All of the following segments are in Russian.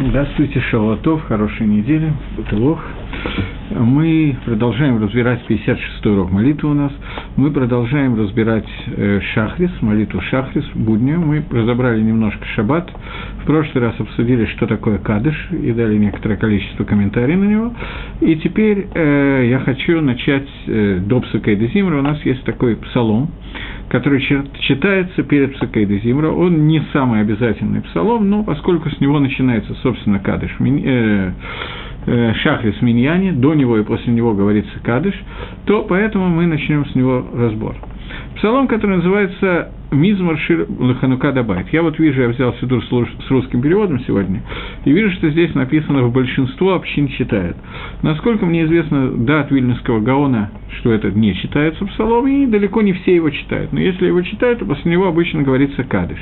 Здравствуйте, Шалатов, хорошей недели, Бутылох. Мы продолжаем разбирать 56-й урок молитвы у нас. Мы продолжаем разбирать э, Шахрис, молитву Шахрис, будню. Мы разобрали немножко Шаббат. В прошлый раз обсудили, что такое Кадыш, и дали некоторое количество комментариев на него. И теперь э, я хочу начать э, до Псакайда У нас есть такой псалом, который читается перед Псакейда Зимра. Он не самый обязательный псалом, но поскольку с него начинается, собственно, Кадыш, э, э, Шахрис Миньяне, до него и после него говорится Кадыш, то поэтому мы начнем с него разбор. Псалом, который называется Мизмар Шир Лаханука Дабайт. Я вот вижу, я взял Сидур с русским переводом сегодня, и вижу, что здесь написано в большинство общин читают. Насколько мне известно, да, от Вильнюсского Гаона, что это не читается псалом, и далеко не все его читают. Но если его читают, то после него обычно говорится Кадыш.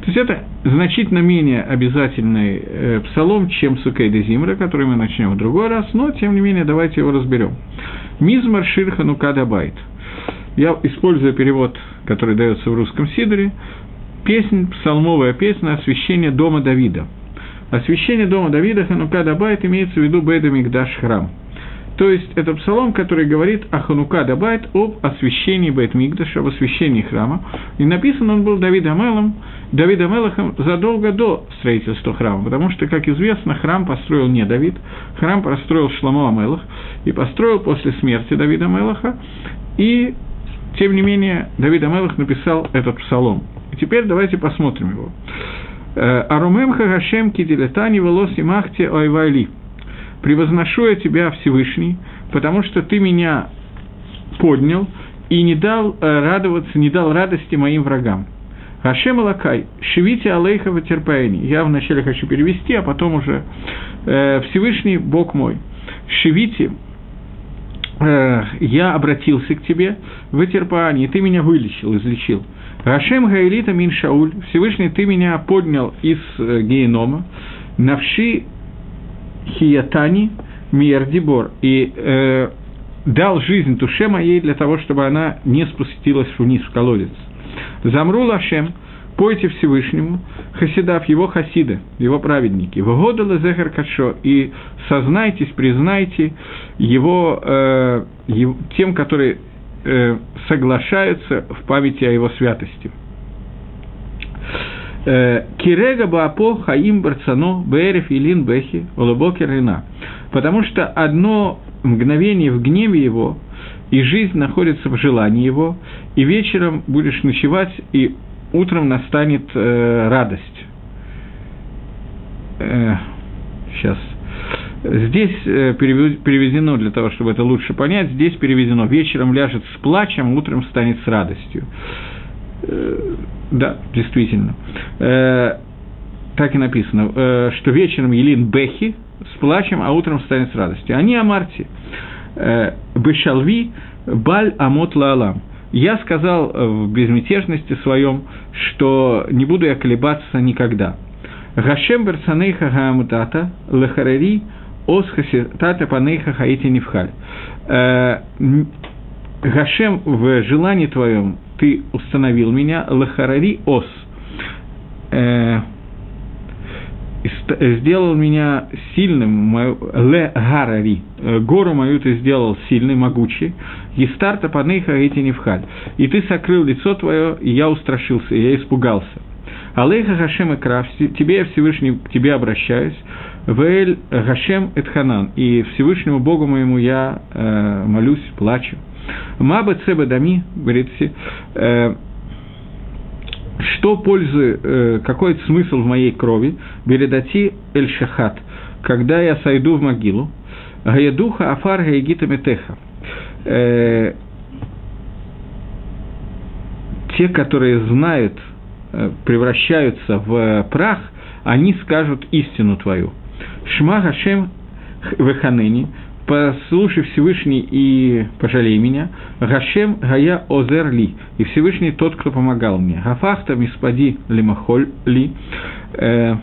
То есть это значительно менее обязательный э, псалом, чем Сукейда Зимра, который мы начнем в другой раз, но, тем не менее, давайте его разберем. מזמור שיר חנוכת הבית – я использую перевод, который дается в русском сидуре, песнь, псалмовая песня «Освящение дома Давида». Освящение дома Давида, חנוכת הבית, имеется в виду בית המקדש Храм. То есть, это псалом, который говорит о חנוכת הבית, об освящении בית המקדש а, об освящении храма. И написан он был Давидом Амелом, Давидом המלך ом задолго до строительства храма, потому что, как известно, храм построил не Давид, храм построил Шламо Амелах, и построил после смерти Давида Амелаха, и тем не менее, Давид Амелах написал этот псалом. И теперь давайте посмотрим его. «Э, «Арумем хагашем кидилетани волоси махте ойвайли». «Превозношу я тебя, Всевышний, потому что ты меня поднял и не дал э, радоваться, не дал радости моим врагам». Хашем Алакай, шевите алейха ватерпаэни. Я вначале хочу перевести, а потом уже э, Всевышний Бог мой. Шевите Э, я обратился к тебе в Этерпаане, ты меня вылечил, излечил. Рашем Гаэлита Мин Шауль, Всевышний, ты меня поднял из э, генома, навши хиятани миердибор, и э, дал жизнь душе моей для того, чтобы она не спустилась вниз в колодец. Замру Лашем, пойте Всевышнему, хасидав, его хасида, его праведники, вгодала зехар кашо, и сознайтесь, признайте его, э, его тем, которые э, соглашаются в памяти о его святости. Э, Кирега Баапо Хаим Барцано Берев Илин Бехи Олубокер Рина. Потому что одно мгновение в гневе его, и жизнь находится в желании его, и вечером будешь ночевать, и утром настанет э, радость. Э, сейчас. Здесь э, переведено, для того, чтобы это лучше понять, здесь переведено «вечером ляжет с плачем, утром станет с радостью». Э, да, действительно. Э, так и написано, э, что вечером Елин Бехи с плачем, а утром станет с радостью. Они Амарти. Э, Бешалви Баль Амот Лаалам я сказал э, в безмятежности своем, что не буду я колебаться никогда. Гашем берцанейха гаамутата лехарари ос хаситата панейха хаити нефхаль. Э, Гашем, в желании твоем ты установил меня, лехарари ос. Э, сделал меня сильным, ле гарари, гору мою ты сделал сильной, могучей, и старта панейха эти не вхаль. И ты сокрыл лицо твое, и я устрашился, и я испугался. Алейха Хашем и Крав, тебе я Всевышний, к тебе обращаюсь, Вэль Гашем Эдханан, и Всевышнему Богу моему я э, молюсь, плачу. Маба Цеба Дами, говорится, э, что пользы, э, какой смысл в моей крови, Бередати Эль Шахат, когда я сойду в могилу, Гаядуха Афар Гаегита Метеха, э, те, которые знают, э, превращаются в прах, они скажут истину твою. Шма Гашем Веханени, послушай Всевышний и пожалей меня, Гашем Гая Озер Ли, и Всевышний тот, кто помогал мне. Гафахта Миспади Лимахоль Ли, э,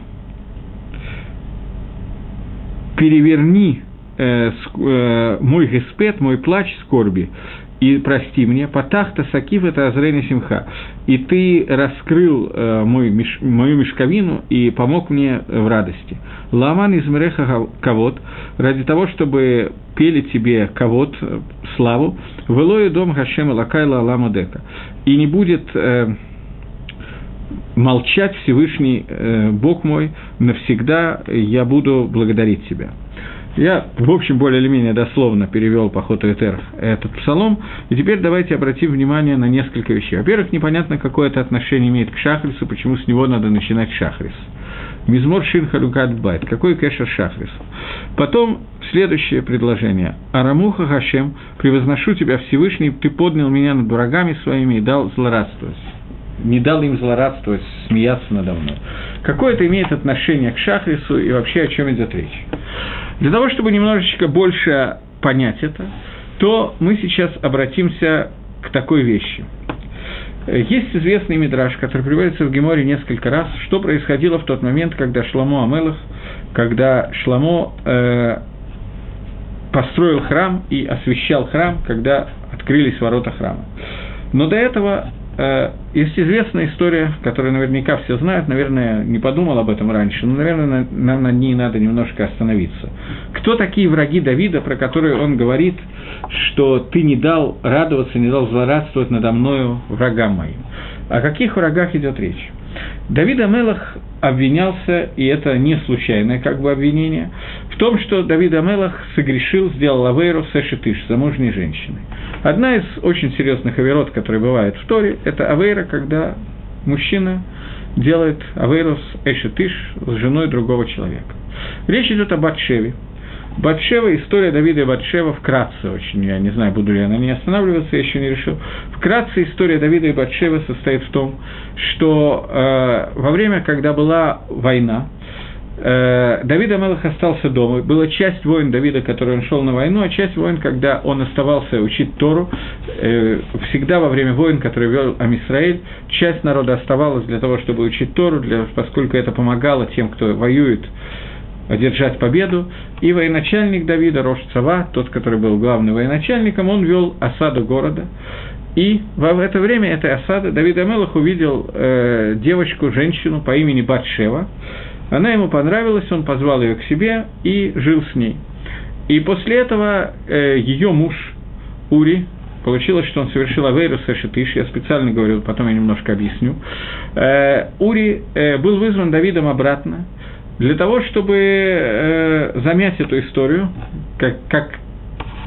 переверни э, э, мой геспет, мой плач скорби, и прости мне, потахта сакив это азрени симха, и ты раскрыл э, мой меш, мою мешковину и помог мне в радости. Ламан из Мреха Кавод, ради того, чтобы пели тебе Кавод, славу, Велою дом Хашема Лакайла Аламудека, и не будет... Э, молчать Всевышний э, Бог мой, навсегда я буду благодарить тебя. Я, в общем, более или менее дословно перевел по ходу Этер этот псалом, и теперь давайте обратим внимание на несколько вещей. Во-первых, непонятно, какое это отношение имеет к Шахрису, почему с него надо начинать Шахрис. Мизмор Шин Халюкат Байт. Какой кэшер Шахрис? Потом следующее предложение. Арамуха Хашем, превозношу тебя Всевышний, ты поднял меня над врагами своими и дал злорадствовать не дал им злорадствовать, смеяться надо мной. Какое это имеет отношение к Шахрису и вообще о чем идет речь? Для того, чтобы немножечко больше понять это, то мы сейчас обратимся к такой вещи. Есть известный мидраж, который приводится в Геморе несколько раз, что происходило в тот момент, когда Шламо Амелах, когда Шламо э, построил храм и освещал храм, когда открылись ворота храма. Но до этого есть известная история, которую наверняка все знают, наверное, не подумал об этом раньше, но, наверное, нам на ней надо немножко остановиться. Кто такие враги Давида, про которые он говорит, что ты не дал радоваться, не дал злорадствовать надо мною врагам моим? О каких врагах идет речь? Давид Амелах обвинялся, и это не случайное как бы обвинение, в том, что Давид Амелах согрешил, сделал Авейру с Эшетыш, замужней женщиной. Одна из очень серьезных аверот, которые бывают в Торе, это Авейра, когда мужчина делает Авейру с Эшетыш, с женой другого человека. Речь идет о Батшеве, Батшева, история Давида и Батшева вкратце очень, я не знаю, буду ли я на ней останавливаться, я еще не решил. Вкратце история Давида и Батшева состоит в том, что э, во время, когда была война, Давид Амелах остался дома. Была часть воин Давида, который он шел на войну, а часть воин, когда он оставался учить Тору. Э, всегда во время войн, которые вел Амисраэль, часть народа оставалась для того, чтобы учить Тору, для, поскольку это помогало тем, кто воюет одержать победу, и военачальник Давида, Рош Цава, тот, который был главным военачальником, он вел осаду города, и в это время этой осады Давид Амелах увидел э, девочку, женщину по имени Батшева, она ему понравилась, он позвал ее к себе и жил с ней. И после этого э, ее муж Ури, получилось, что он совершил Авейру Сэшетыш, я специально говорю, потом я немножко объясню. Э, Ури э, был вызван Давидом обратно, для того, чтобы э, замять эту историю, как, как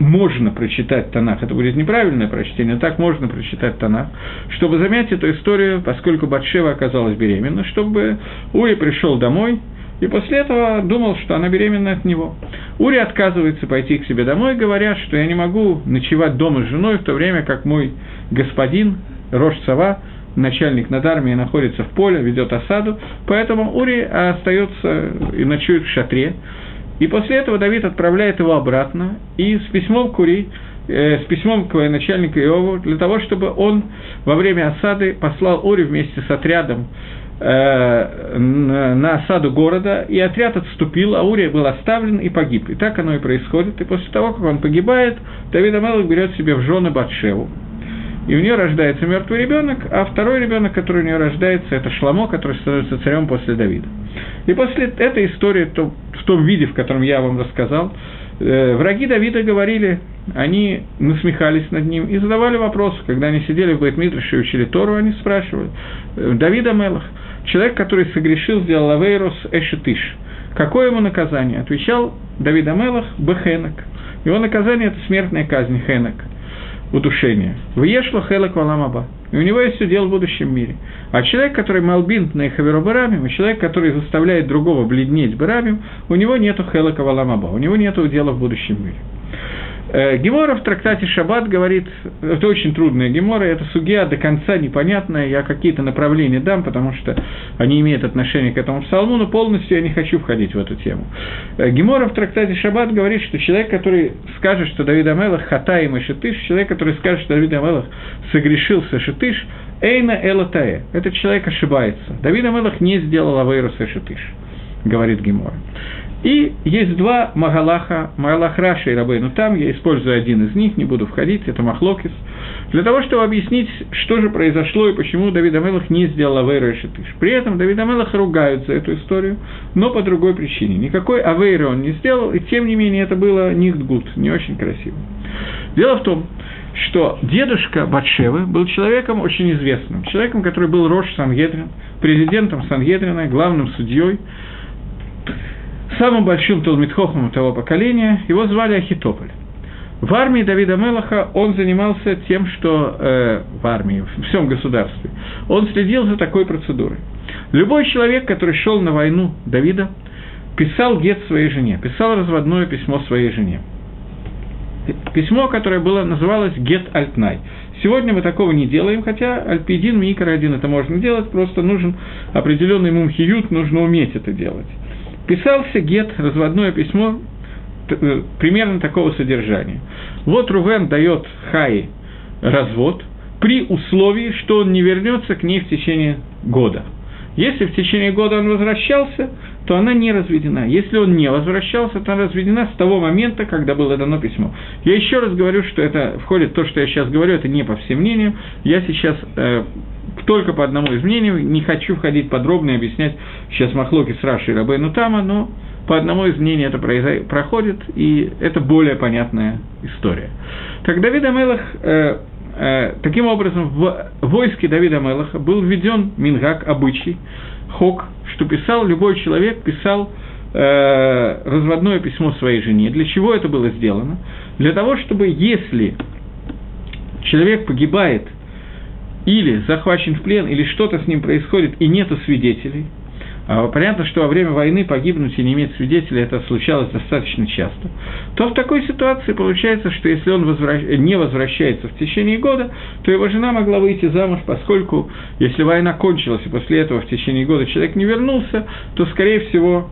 можно прочитать Танах, это будет неправильное прочтение, так можно прочитать Танах, чтобы замять эту историю, поскольку Батшева оказалась беременна, чтобы Ури пришел домой, и после этого думал, что она беременна от него. Ури отказывается пойти к себе домой, говоря, что я не могу ночевать дома с женой, в то время как мой господин, Рош Сава, начальник над армией находится в поле, ведет осаду, поэтому Ури остается и ночует в шатре. И после этого Давид отправляет его обратно и с письмом к Ури, э, с письмом к начальнику Иову, для того, чтобы он во время осады послал Ури вместе с отрядом э, на осаду города, и отряд отступил, а Урия был оставлен и погиб. И так оно и происходит. И после того, как он погибает, Давид Амелок берет себе в жены Батшеву и у нее рождается мертвый ребенок, а второй ребенок, который у нее рождается, это Шламо, который становится царем после Давида. И после этой истории, то, в том виде, в котором я вам рассказал, э, враги Давида говорили, они насмехались над ним и задавали вопрос, когда они сидели в Бейтмитраше и учили Тору, они спрашивали, «Э, Давида Мелах, человек, который согрешил, сделал Авейрос Эшетыш, какое ему наказание? Отвечал Давид Амелах Бехенок. Его наказание – это смертная казнь Хенок – удушение. Въешло хелек валамаба. И у него есть все дело в будущем мире. А человек, который малбинт на Ихаверо Барабим, и человек, который заставляет другого бледнеть Барабим, у него нету хелека валамаба, у него нету дела в будущем мире. Э, Гемора в трактате Шаббат говорит, это очень трудная Гемора, это сугия до конца непонятная, я какие-то направления дам, потому что они имеют отношение к этому псалму, но полностью я не хочу входить в эту тему. Э, Гемора в трактате Шаббат говорит, что человек, который скажет, что Давид Амелах хата и Шатыш, человек, который скажет, что Давид Амелах согрешил со Шатыш, Эйна Элатае. Этот человек ошибается. Давид Амелах не сделал Авейру Шатыш. говорит Гемора. И есть два Магалаха, Магалах Раша и Рабейну там, я использую один из них, не буду входить, это Махлокис, для того, чтобы объяснить, что же произошло и почему Давид Амелах не сделал Авейра и Шатыш. При этом Давид Амелах ругают за эту историю, но по другой причине. Никакой Авейра он не сделал, и тем не менее это было нихтгуд, не очень красиво. Дело в том, что дедушка Батшевы был человеком очень известным, человеком, который был Рош Сангедрин, президентом Сангедрина, главным судьей, самым большим Талмитхохом того поколения, его звали Ахитополь. В армии Давида Мелаха он занимался тем, что э, в армии, в всем государстве, он следил за такой процедурой. Любой человек, который шел на войну Давида, писал гет своей жене, писал разводное письмо своей жене. Письмо, которое было, называлось «Гет Альтнай». Сегодня мы такого не делаем, хотя Альпидин, Микро один это можно делать, просто нужен определенный мумхиют, нужно уметь это делать писался гет, разводное письмо, э, примерно такого содержания. Вот Рувен дает Хаи развод при условии, что он не вернется к ней в течение года. Если в течение года он возвращался, то она не разведена. Если он не возвращался, то она разведена с того момента, когда было дано письмо. Я еще раз говорю, что это входит то, что я сейчас говорю, это не по всем мнениям. Я сейчас э, только по одному из мнений, не хочу входить подробно и объяснять сейчас Махлоки с Рашей и Рабейну Тама, но по одному из мнений это проходит, и это более понятная история. Так Давид Амелах, э, э, таким образом, в войске Давида Амелаха был введен Мингак, обычай, хок, что писал любой человек, писал э, разводное письмо своей жене. Для чего это было сделано? Для того, чтобы если человек погибает – или захвачен в плен, или что-то с ним происходит, и нету свидетелей, а понятно, что во время войны погибнуть и не иметь свидетелей, это случалось достаточно часто, то в такой ситуации получается, что если он возвращ... не возвращается в течение года, то его жена могла выйти замуж, поскольку если война кончилась, и после этого в течение года человек не вернулся, то, скорее всего,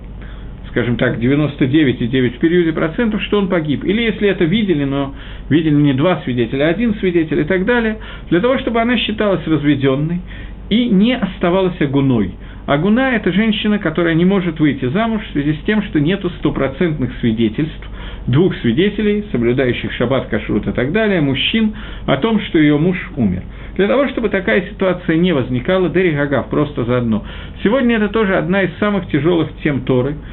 скажем так, 99,9 в периоде процентов, что он погиб. Или если это видели, но видели не два свидетеля, а один свидетель и так далее, для того, чтобы она считалась разведенной и не оставалась агуной. Агуна – это женщина, которая не может выйти замуж в связи с тем, что нету стопроцентных свидетельств, двух свидетелей, соблюдающих шаббат, кашрут и так далее, мужчин, о том, что ее муж умер. Для того, чтобы такая ситуация не возникала, Дерри Гагав просто заодно. Сегодня это тоже одна из самых тяжелых тем Торы –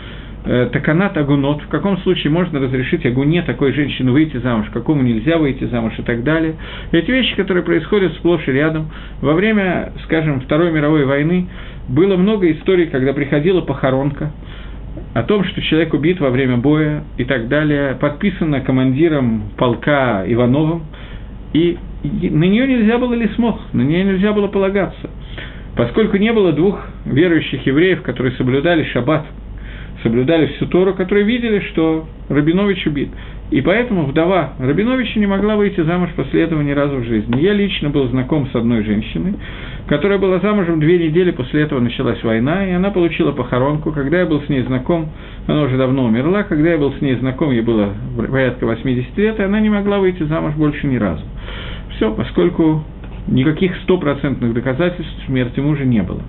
таканат агунот, в каком случае можно разрешить агуне такой женщины выйти замуж, какому нельзя выйти замуж и так далее. Эти вещи, которые происходят сплошь и рядом. Во время, скажем, Второй мировой войны было много историй, когда приходила похоронка, о том, что человек убит во время боя и так далее, подписано командиром полка Ивановым, и на нее нельзя было ли смог, на нее нельзя было полагаться. Поскольку не было двух верующих евреев, которые соблюдали шаббат соблюдали всю Тору, которые видели, что Рабинович убит. И поэтому вдова Рабиновича не могла выйти замуж после этого ни разу в жизни. Я лично был знаком с одной женщиной, которая была замужем две недели, после этого началась война, и она получила похоронку. Когда я был с ней знаком, она уже давно умерла, когда я был с ней знаком, ей было порядка 80 лет, и она не могла выйти замуж больше ни разу. Все, поскольку никаких стопроцентных доказательств смерти мужа не было.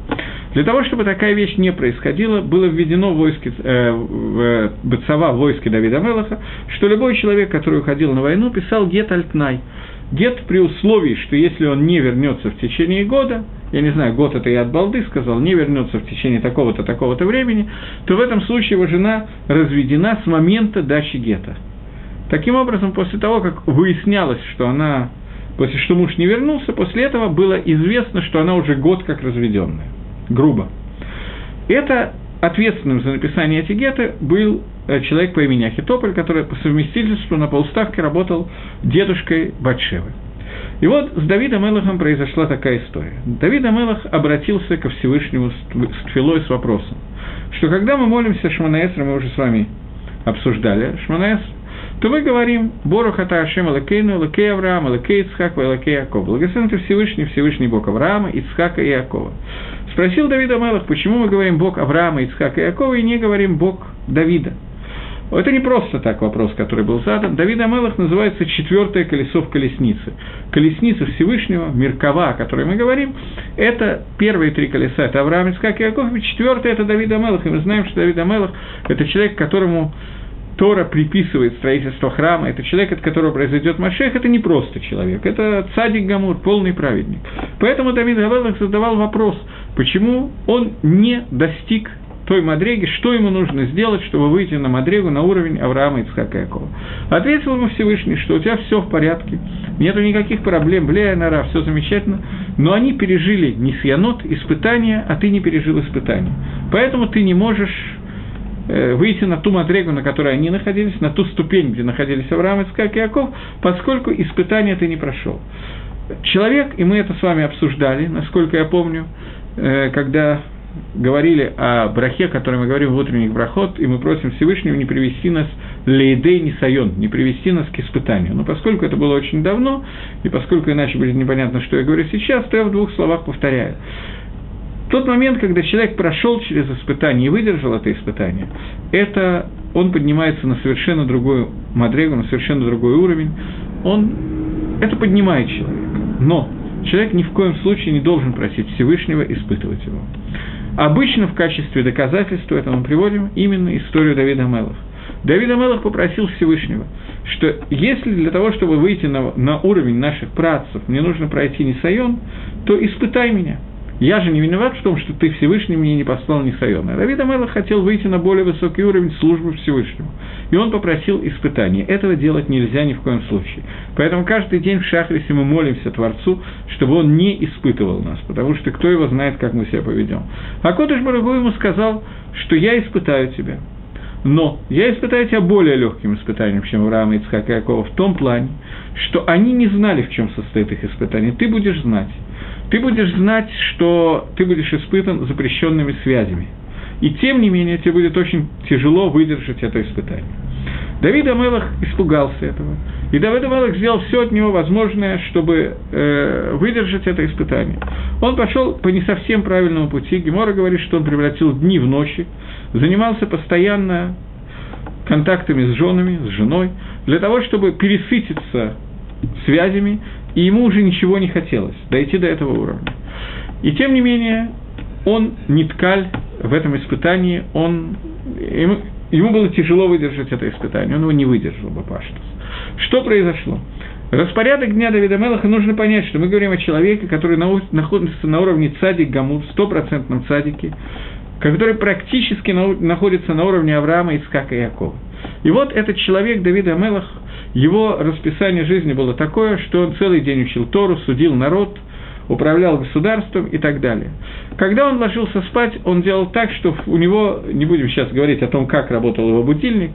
Для того, чтобы такая вещь не происходила, было введено в войске, э, в э, Бацава, в Давида Мелаха, что любой человек, который уходил на войну, писал гет альтнай. Гет при условии, что если он не вернется в течение года, я не знаю, год это я от балды сказал, не вернется в течение такого-то, такого-то времени, то в этом случае его жена разведена с момента дачи гета. Таким образом, после того, как выяснялось, что она, после что муж не вернулся, после этого было известно, что она уже год как разведенная грубо. Это ответственным за написание этикеты был э, человек по имени Ахитополь, который по совместительству на полставке работал дедушкой Батшевы. И вот с Давидом Элохом произошла такая история. Давид Амелах обратился ко Всевышнему с тфилой с вопросом, что когда мы молимся Шманаэсра, мы уже с вами обсуждали Шманаэср, то мы говорим «Бору хата Ашем Элакейну, Элакей Авраам, Элакей Ицхак, Элакей Яков». Благословен ты Всевышний, Всевышний Бог Авраама, Ицхака и Якова. Спросил Давид Амелах, почему мы говорим Бог Авраама, Ицхака и Якова, и не говорим Бог Давида. Это не просто так вопрос, который был задан. Давид Амелах называется четвертое колесо в колеснице. Колесница Всевышнего, Меркава, о которой мы говорим, это первые три колеса, это Авраам, Ицкак и Яков, и четвертое – это Давид Амелах. И мы знаем, что Давид Амелах – это человек, которому Тора приписывает строительство храма, это человек, от которого произойдет Машех, это не просто человек, это цадик Гамур, полный праведник. Поэтому Давид Гавелах задавал вопрос, почему он не достиг той Мадреги, что ему нужно сделать, чтобы выйти на Мадрегу на уровень Авраама Ицхака Якова. Ответил ему Всевышний, что у тебя все в порядке, нету никаких проблем, Блея Нара, все замечательно, но они пережили несьянот, испытания, а ты не пережил испытания. Поэтому ты не можешь выйти на ту мадрегу, на которой они находились, на ту ступень, где находились Авраам, Ицхак и Яков, поскольку испытания ты не прошел. Человек, и мы это с вами обсуждали, насколько я помню, э, когда говорили о брахе, о которой мы говорим в утренних брахот, и мы просим Всевышнего не привести нас лейдей нисайон, не привести нас к испытанию. Но поскольку это было очень давно, и поскольку иначе будет непонятно, что я говорю сейчас, то я в двух словах повторяю. Тот момент, когда человек прошел через испытание и выдержал это испытание, это он поднимается на совершенно другую мадрегу, на совершенно другой уровень, он, это поднимает человека. Но человек ни в коем случае не должен просить Всевышнего испытывать его. Обычно в качестве доказательства этого мы приводим именно историю Давида Мелах. Давид Амелах попросил Всевышнего, что если для того, чтобы выйти на, на уровень наших працев, мне нужно пройти не Нисайон, то испытай меня – я же не виноват в том, что ты Всевышний мне не послал Нисайона. Давид Амелах хотел выйти на более высокий уровень службы Всевышнему. И он попросил испытания. Этого делать нельзя ни в коем случае. Поэтому каждый день в Шахрисе мы молимся Творцу, чтобы он не испытывал нас, потому что кто его знает, как мы себя поведем. А Кодыш Барагу ему сказал, что я испытаю тебя. Но я испытаю тебя более легким испытанием, чем Авраама, Ицхака и Якова, в том плане, что они не знали, в чем состоит их испытание. Ты будешь знать ты будешь знать, что ты будешь испытан запрещенными связями. И тем не менее, тебе будет очень тяжело выдержать это испытание. Давид Амелах испугался этого. И Давид Амелах сделал все от него возможное, чтобы э, выдержать это испытание. Он пошел по не совсем правильному пути. Гемора говорит, что он превратил дни в ночи, занимался постоянно контактами с женами, с женой, для того, чтобы пересытиться связями и ему уже ничего не хотелось дойти до этого уровня. И тем не менее, он не ткаль в этом испытании, он, ему, ему было тяжело выдержать это испытание, он его не выдержал бы, Паштус. Что произошло? Распорядок дня Давида Мелаха нужно понять, что мы говорим о человеке, который находится на уровне цадик Гамур, стопроцентном цадике, который практически находится на уровне Авраама, Ицкака и Якова. И вот этот человек, Давид Амелах, его расписание жизни было такое, что он целый день учил Тору, судил народ, управлял государством и так далее. Когда он ложился спать, он делал так, что у него, не будем сейчас говорить о том, как работал его будильник,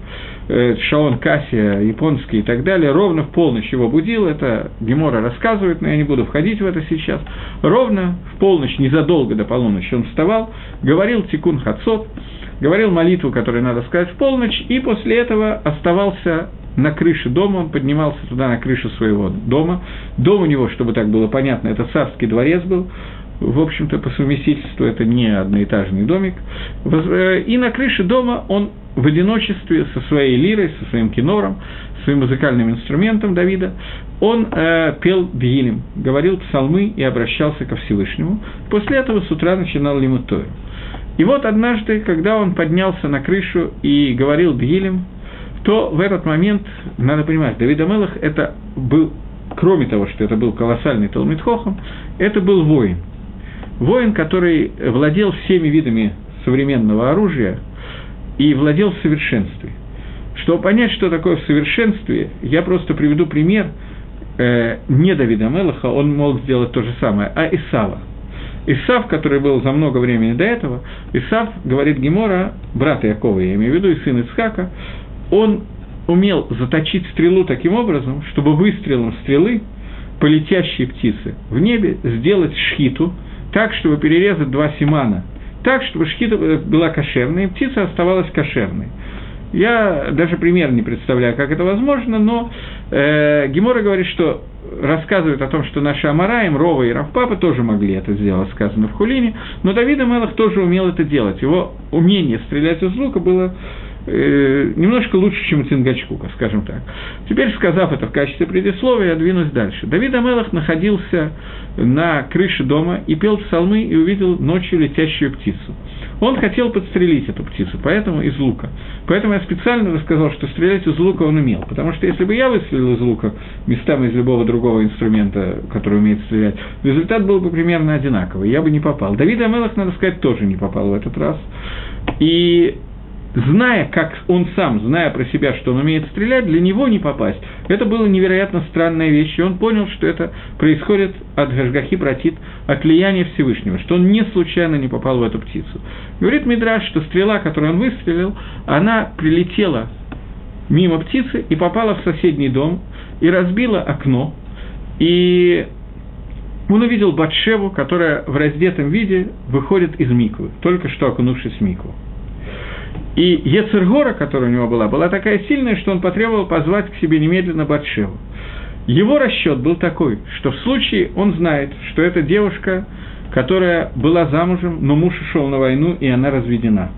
э, Шаон Кассия, японский и так далее, ровно в полночь его будил, это Гемора рассказывает, но я не буду входить в это сейчас, ровно в полночь, незадолго до полуночи он вставал, говорил Тикун Хацот, говорил молитву, которую надо сказать в полночь, и после этого оставался на крыше дома, он поднимался туда на крышу своего дома. Дом у него, чтобы так было понятно, это царский дворец был, в общем-то, по совместительству это не одноэтажный домик. Э, и на крыше дома он в одиночестве со своей лирой, со своим кинором, своим музыкальным инструментом Давида, он э, пел Бьилем, говорил псалмы и обращался ко Всевышнему. После этого с утра начинал Лимутою. И вот однажды, когда он поднялся на крышу и говорил Бьилем, то в этот момент, надо понимать, Давид Амелах это был, кроме того, что это был колоссальный Талмитхохом, это был воин. Воин, который владел всеми видами современного оружия и владел в совершенстве. Чтобы понять, что такое в совершенстве, я просто приведу пример э, не Давида Мелаха, он мог сделать то же самое, а Исава. Исав, который был за много времени до этого, Исав, говорит Гемора, брат Якова, я имею в виду, и сын Ицхака, он умел заточить стрелу таким образом, чтобы выстрелом стрелы по летящей птице в небе сделать шхиту, так, чтобы перерезать два симана, так, чтобы шхита была кошерной, и птица оставалась кошерной. Я даже пример не представляю, как это возможно, но э, Гемора говорит, что рассказывает о том, что наши Амараем, Рова и Равпапа тоже могли это сделать, сказано в Хулине, но Давид Амелах тоже умел это делать. Его умение стрелять из лука было э, немножко лучше, чем Цингачкука, скажем так. Теперь, сказав это в качестве предисловия, я двинусь дальше. Давид Амелах находился на крыше дома и пел псалмы и увидел ночью летящую птицу. Он хотел подстрелить эту птицу, поэтому из лука. Поэтому я специально рассказал, что стрелять из лука он умел. Потому что если бы я выстрелил из лука местами из любого другого инструмента, который умеет стрелять, результат был бы примерно одинаковый. Я бы не попал. Давид Амелах, надо сказать, тоже не попал в этот раз. И зная, как он сам, зная про себя, что он умеет стрелять, для него не попасть, это было невероятно странная вещь, и он понял, что это происходит от Гашгахи Братит, от влияния Всевышнего, что он не случайно не попал в эту птицу. Говорит Мидраш, что стрела, которую он выстрелил, она прилетела мимо птицы и попала в соседний дом, и разбила окно, и он увидел Батшеву, которая в раздетом виде выходит из миквы, только что окунувшись в микву. И Ецергора, которая у него была, была такая сильная, что он потребовал позвать к себе немедленно Батшеву. Его расчет был такой, что в случае он знает, что эта девушка, которая была замужем, но муж ушел на войну, и она разведена.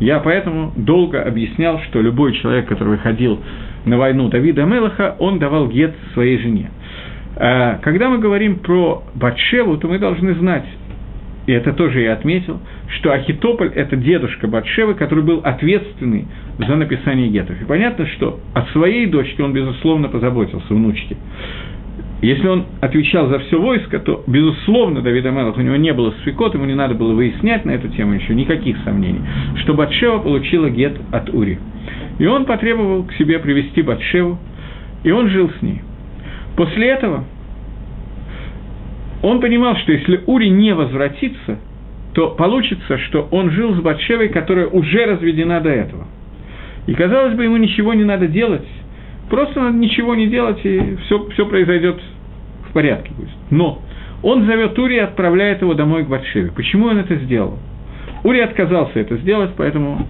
Я поэтому долго объяснял, что любой человек, который выходил на войну Давида Мелаха, он давал гет своей жене. А, когда мы говорим про Батшеву, то мы должны знать, и это тоже я отметил, что Ахитополь – это дедушка Батшевы, который был ответственный за написание гетов. И понятно, что о своей дочке он, безусловно, позаботился, внучке. Если он отвечал за все войско, то, безусловно, Давид Амелах, у него не было свекот, ему не надо было выяснять на эту тему еще никаких сомнений, что Батшева получила гет от Ури. И он потребовал к себе привести Батшеву, и он жил с ней. После этого он понимал, что если Ури не возвратится, то получится, что он жил с Батшевой, которая уже разведена до этого. И, казалось бы, ему ничего не надо делать, просто надо ничего не делать, и все, все произойдет в порядке будет. Но он зовет Ури и отправляет его домой к Батшеве. Почему он это сделал? Ури отказался это сделать, поэтому...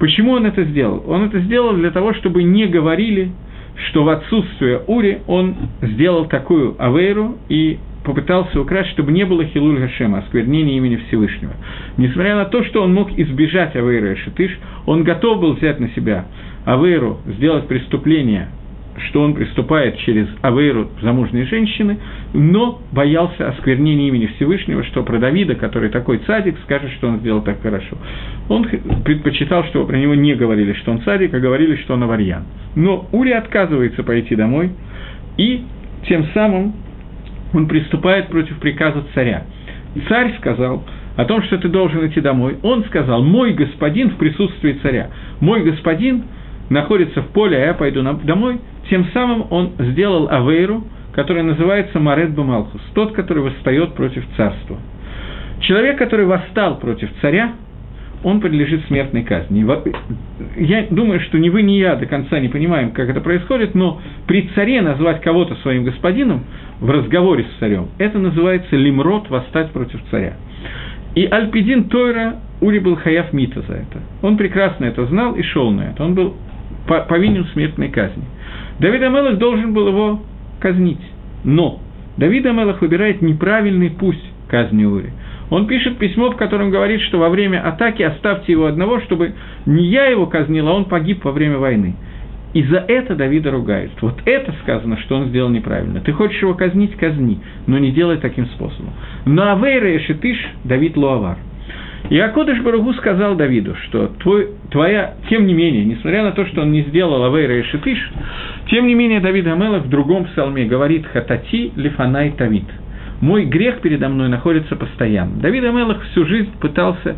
Почему он это сделал? Он это сделал для того, чтобы не говорили, что в отсутствие Ури он сделал такую авейру, и попытался украсть, чтобы не было Хилуль Гашема, осквернения имени Всевышнего. Несмотря на то, что он мог избежать Авейра и Шитыш, он готов был взять на себя Авейру, сделать преступление, что он приступает через Авейру замужней женщины, но боялся осквернения имени Всевышнего, что про Давида, который такой цадик, скажет, что он сделал так хорошо. Он предпочитал, чтобы про него не говорили, что он цадик, а говорили, что он аварьян. Но Ури отказывается пойти домой, и тем самым он приступает против приказа царя. Царь сказал о том, что ты должен идти домой. Он сказал, мой господин в присутствии царя. Мой господин находится в поле, а я пойду домой. Тем самым он сделал Авейру, которая называется Марет Бамалхус, тот, который восстает против царства. Человек, который восстал против царя, он подлежит смертной казни. Я думаю, что ни вы, ни я до конца не понимаем, как это происходит, но при царе назвать кого-то своим господином в разговоре с царем, это называется лимрот, восстать против царя. И Альпидин Тойра Ури был хаяв мита за это. Он прекрасно это знал и шел на это. Он был повинен смертной казни. Давид Амелах должен был его казнить. Но Давид Амелах выбирает неправильный путь казни Ури – он пишет письмо, в котором говорит, что во время атаки оставьте его одного, чтобы не я его казнил, а он погиб во время войны. И за это Давида ругают. Вот это сказано, что он сделал неправильно. Ты хочешь его казнить – казни, но не делай таким способом. Но Авейра и Шитыш – Давид Луавар. И Акодыш Баругу сказал Давиду, что твой, твоя, тем не менее, несмотря на то, что он не сделал Авейра и тем не менее Давид Амелах в другом псалме говорит «Хатати лифанай тавид» – мой грех передо мной находится постоянно. Давид Амелах всю жизнь пытался,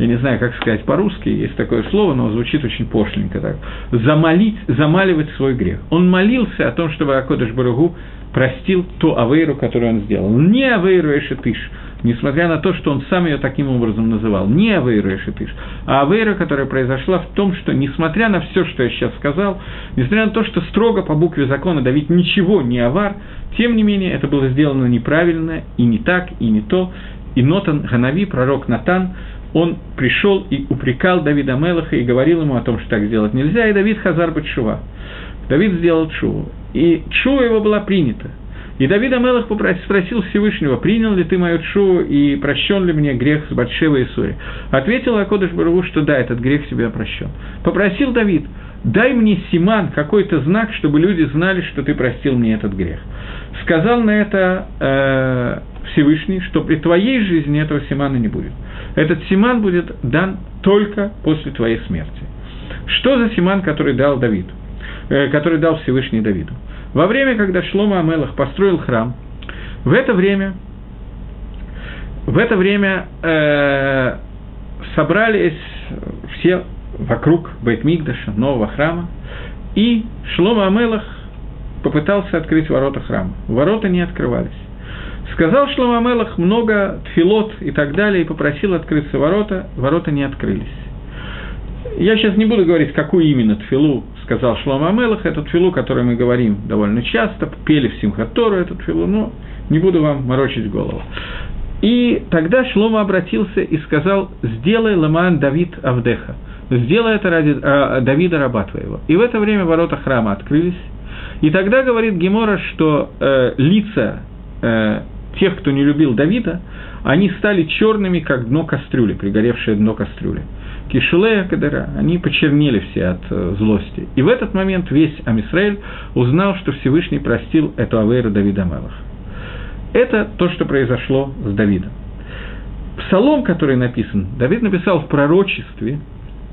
я не знаю, как сказать по-русски, есть такое слово, но звучит очень пошленько так, замолить, замаливать свой грех. Он молился о том, чтобы Акодыш Баругу простил ту авейру, которую он сделал. Не авейру Эшетыш, несмотря на то, что он сам ее таким образом называл. Не авейру Эшетыш, а авейра, которая произошла в том, что, несмотря на все, что я сейчас сказал, несмотря на то, что строго по букве закона Давид ничего не авар, тем не менее, это было сделано неправильно, и не так, и не то. И Нотан Ганави, пророк Натан, он пришел и упрекал Давида Мелаха и говорил ему о том, что так сделать нельзя, и Давид Хазар Батшува. Давид сделал Чуву. И Чува его была принята. И Давид Амелах спросил Всевышнего, принял ли ты мою шу и прощен ли мне грех с Батшева и Сури. Ответил Акодыш Барагу, что да, этот грех тебе прощен. Попросил Давид, дай мне симан, какой-то знак, чтобы люди знали, что ты простил мне этот грех. Сказал на это э, Всевышний, что при твоей жизни этого симана не будет. Этот симан будет дан только после твоей смерти. Что за симан, который дал Давид, э, который дал Всевышний Давиду? Во время, когда Шлома Амелах построил храм, в это время, в это время э, собрались все вокруг Бейтмигдаша, нового храма, и Шлома Амелах попытался открыть ворота храма. Ворота не открывались. Сказал Шлома Амелах много тфилот и так далее, и попросил открыться ворота, ворота не открылись. Я сейчас не буду говорить, какую именно тфилу сказал Шлома Амелах, эту тфилу, которую мы говорим довольно часто, пели в Симхатору эту тфилу, но не буду вам морочить голову. И тогда Шлома обратился и сказал, сделай ламан Давид Авдеха, сделай это ради э, Давида раба твоего. И в это время ворота храма открылись, и тогда говорит Гемора, что э, лица э, тех, кто не любил Давида, они стали черными, как дно кастрюли, пригоревшее дно кастрюли. Кишелея Кадера, они почернели все от э, злости. И в этот момент весь Амисраэль узнал, что Всевышний простил эту Авейру Давида Мелах. Это то, что произошло с Давидом. Псалом, который написан, Давид написал в пророчестве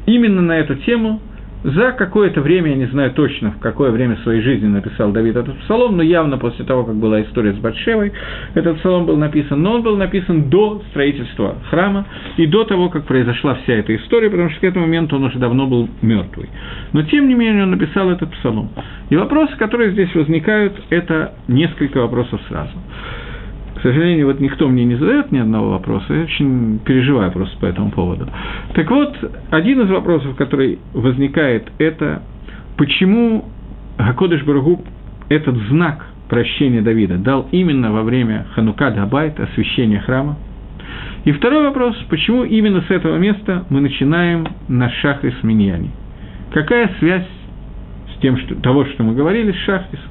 именно на эту тему – за какое-то время, я не знаю точно, в какое время своей жизни написал Давид этот псалом, но явно после того, как была история с Батшевой, этот псалом был написан, но он был написан до строительства храма и до того, как произошла вся эта история, потому что к этому моменту он уже давно был мертвый. Но тем не менее он написал этот псалом. И вопросы, которые здесь возникают, это несколько вопросов сразу. К сожалению, вот никто мне не задает ни одного вопроса, я очень переживаю просто по этому поводу. Так вот, один из вопросов, который возникает, это почему Гакодыш Барагу этот знак прощения Давида дал именно во время Ханука Дабайт, освящения храма. И второй вопрос, почему именно с этого места мы начинаем на Шахрис Миньяни? Какая связь с тем, что, того, что мы говорили, с Шахрисом?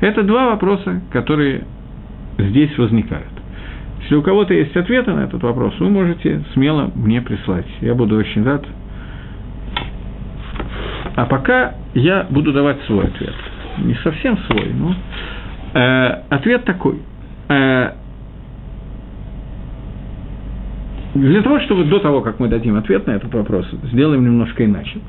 Это два вопроса, которые здесь возникают. Если у кого-то есть ответы на этот вопрос, вы можете смело мне прислать. Я буду очень рад. А пока я буду давать свой ответ. Не совсем свой, но э, ответ такой. Э, для того, чтобы до того, как мы дадим ответ на этот вопрос, сделаем немножко иначе.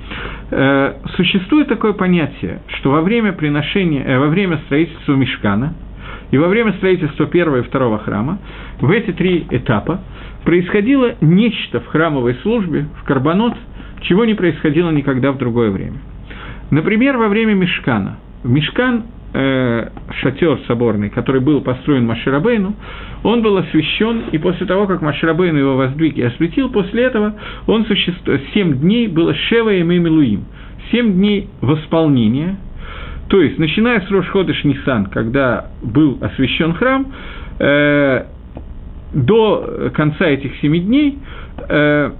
Э, существует такое понятие, что во время приношения, э, во время строительства мешкана – и во время строительства первого и второго храма, в эти три этапа, происходило нечто в храмовой службе, в Карбонот, чего не происходило никогда в другое время. Например, во время Мешкана. Мешкан э, шатер соборный, который был построен Маширабейну, он был освящен, и после того, как Маширабейну его воздвиг и осветил, после этого он существовал, семь дней было Шева и Мемилуим, семь дней восполнения – то есть, начиная с Рошходыш Нисан, когда был освящен храм, э, до конца этих семи дней э,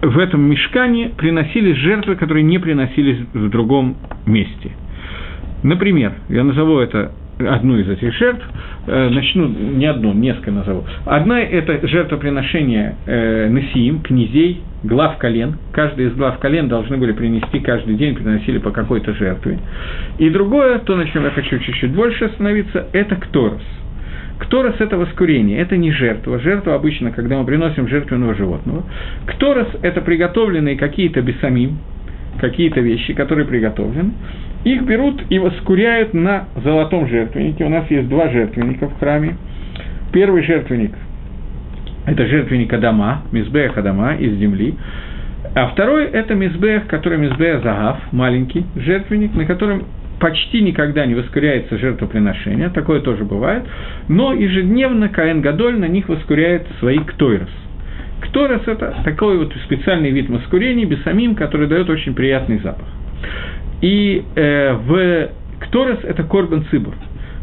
в этом мешкане приносились жертвы, которые не приносились в другом месте. Например, я назову это одну из этих жертв, э, начну не одну, несколько назову. Одна – это жертвоприношение э, Насиим, князей, глав колен. Каждый из глав колен должны были принести каждый день, приносили по какой-то жертве. И другое, то, на чем я хочу чуть-чуть больше остановиться, это Кторос. Кторос – это воскурение, это не жертва. Жертва обычно, когда мы приносим жертвенного животного. Кторос – это приготовленные какие-то бесамим, какие-то вещи, которые приготовлены, их берут и воскуряют на золотом жертвеннике. У нас есть два жертвенника в храме. Первый жертвенник – это жертвенник Адама, Мизбех Адама из земли. А второй – это Мизбех, который Мизбех Загав, маленький жертвенник, на котором почти никогда не воскуряется жертвоприношение, такое тоже бывает, но ежедневно Каэн Гадоль на них воскуряет свои ктойрос – Кторос – это такой вот специальный вид маскурения, бесамим, который дает очень приятный запах. И э, в Кторос – это корбан цибур.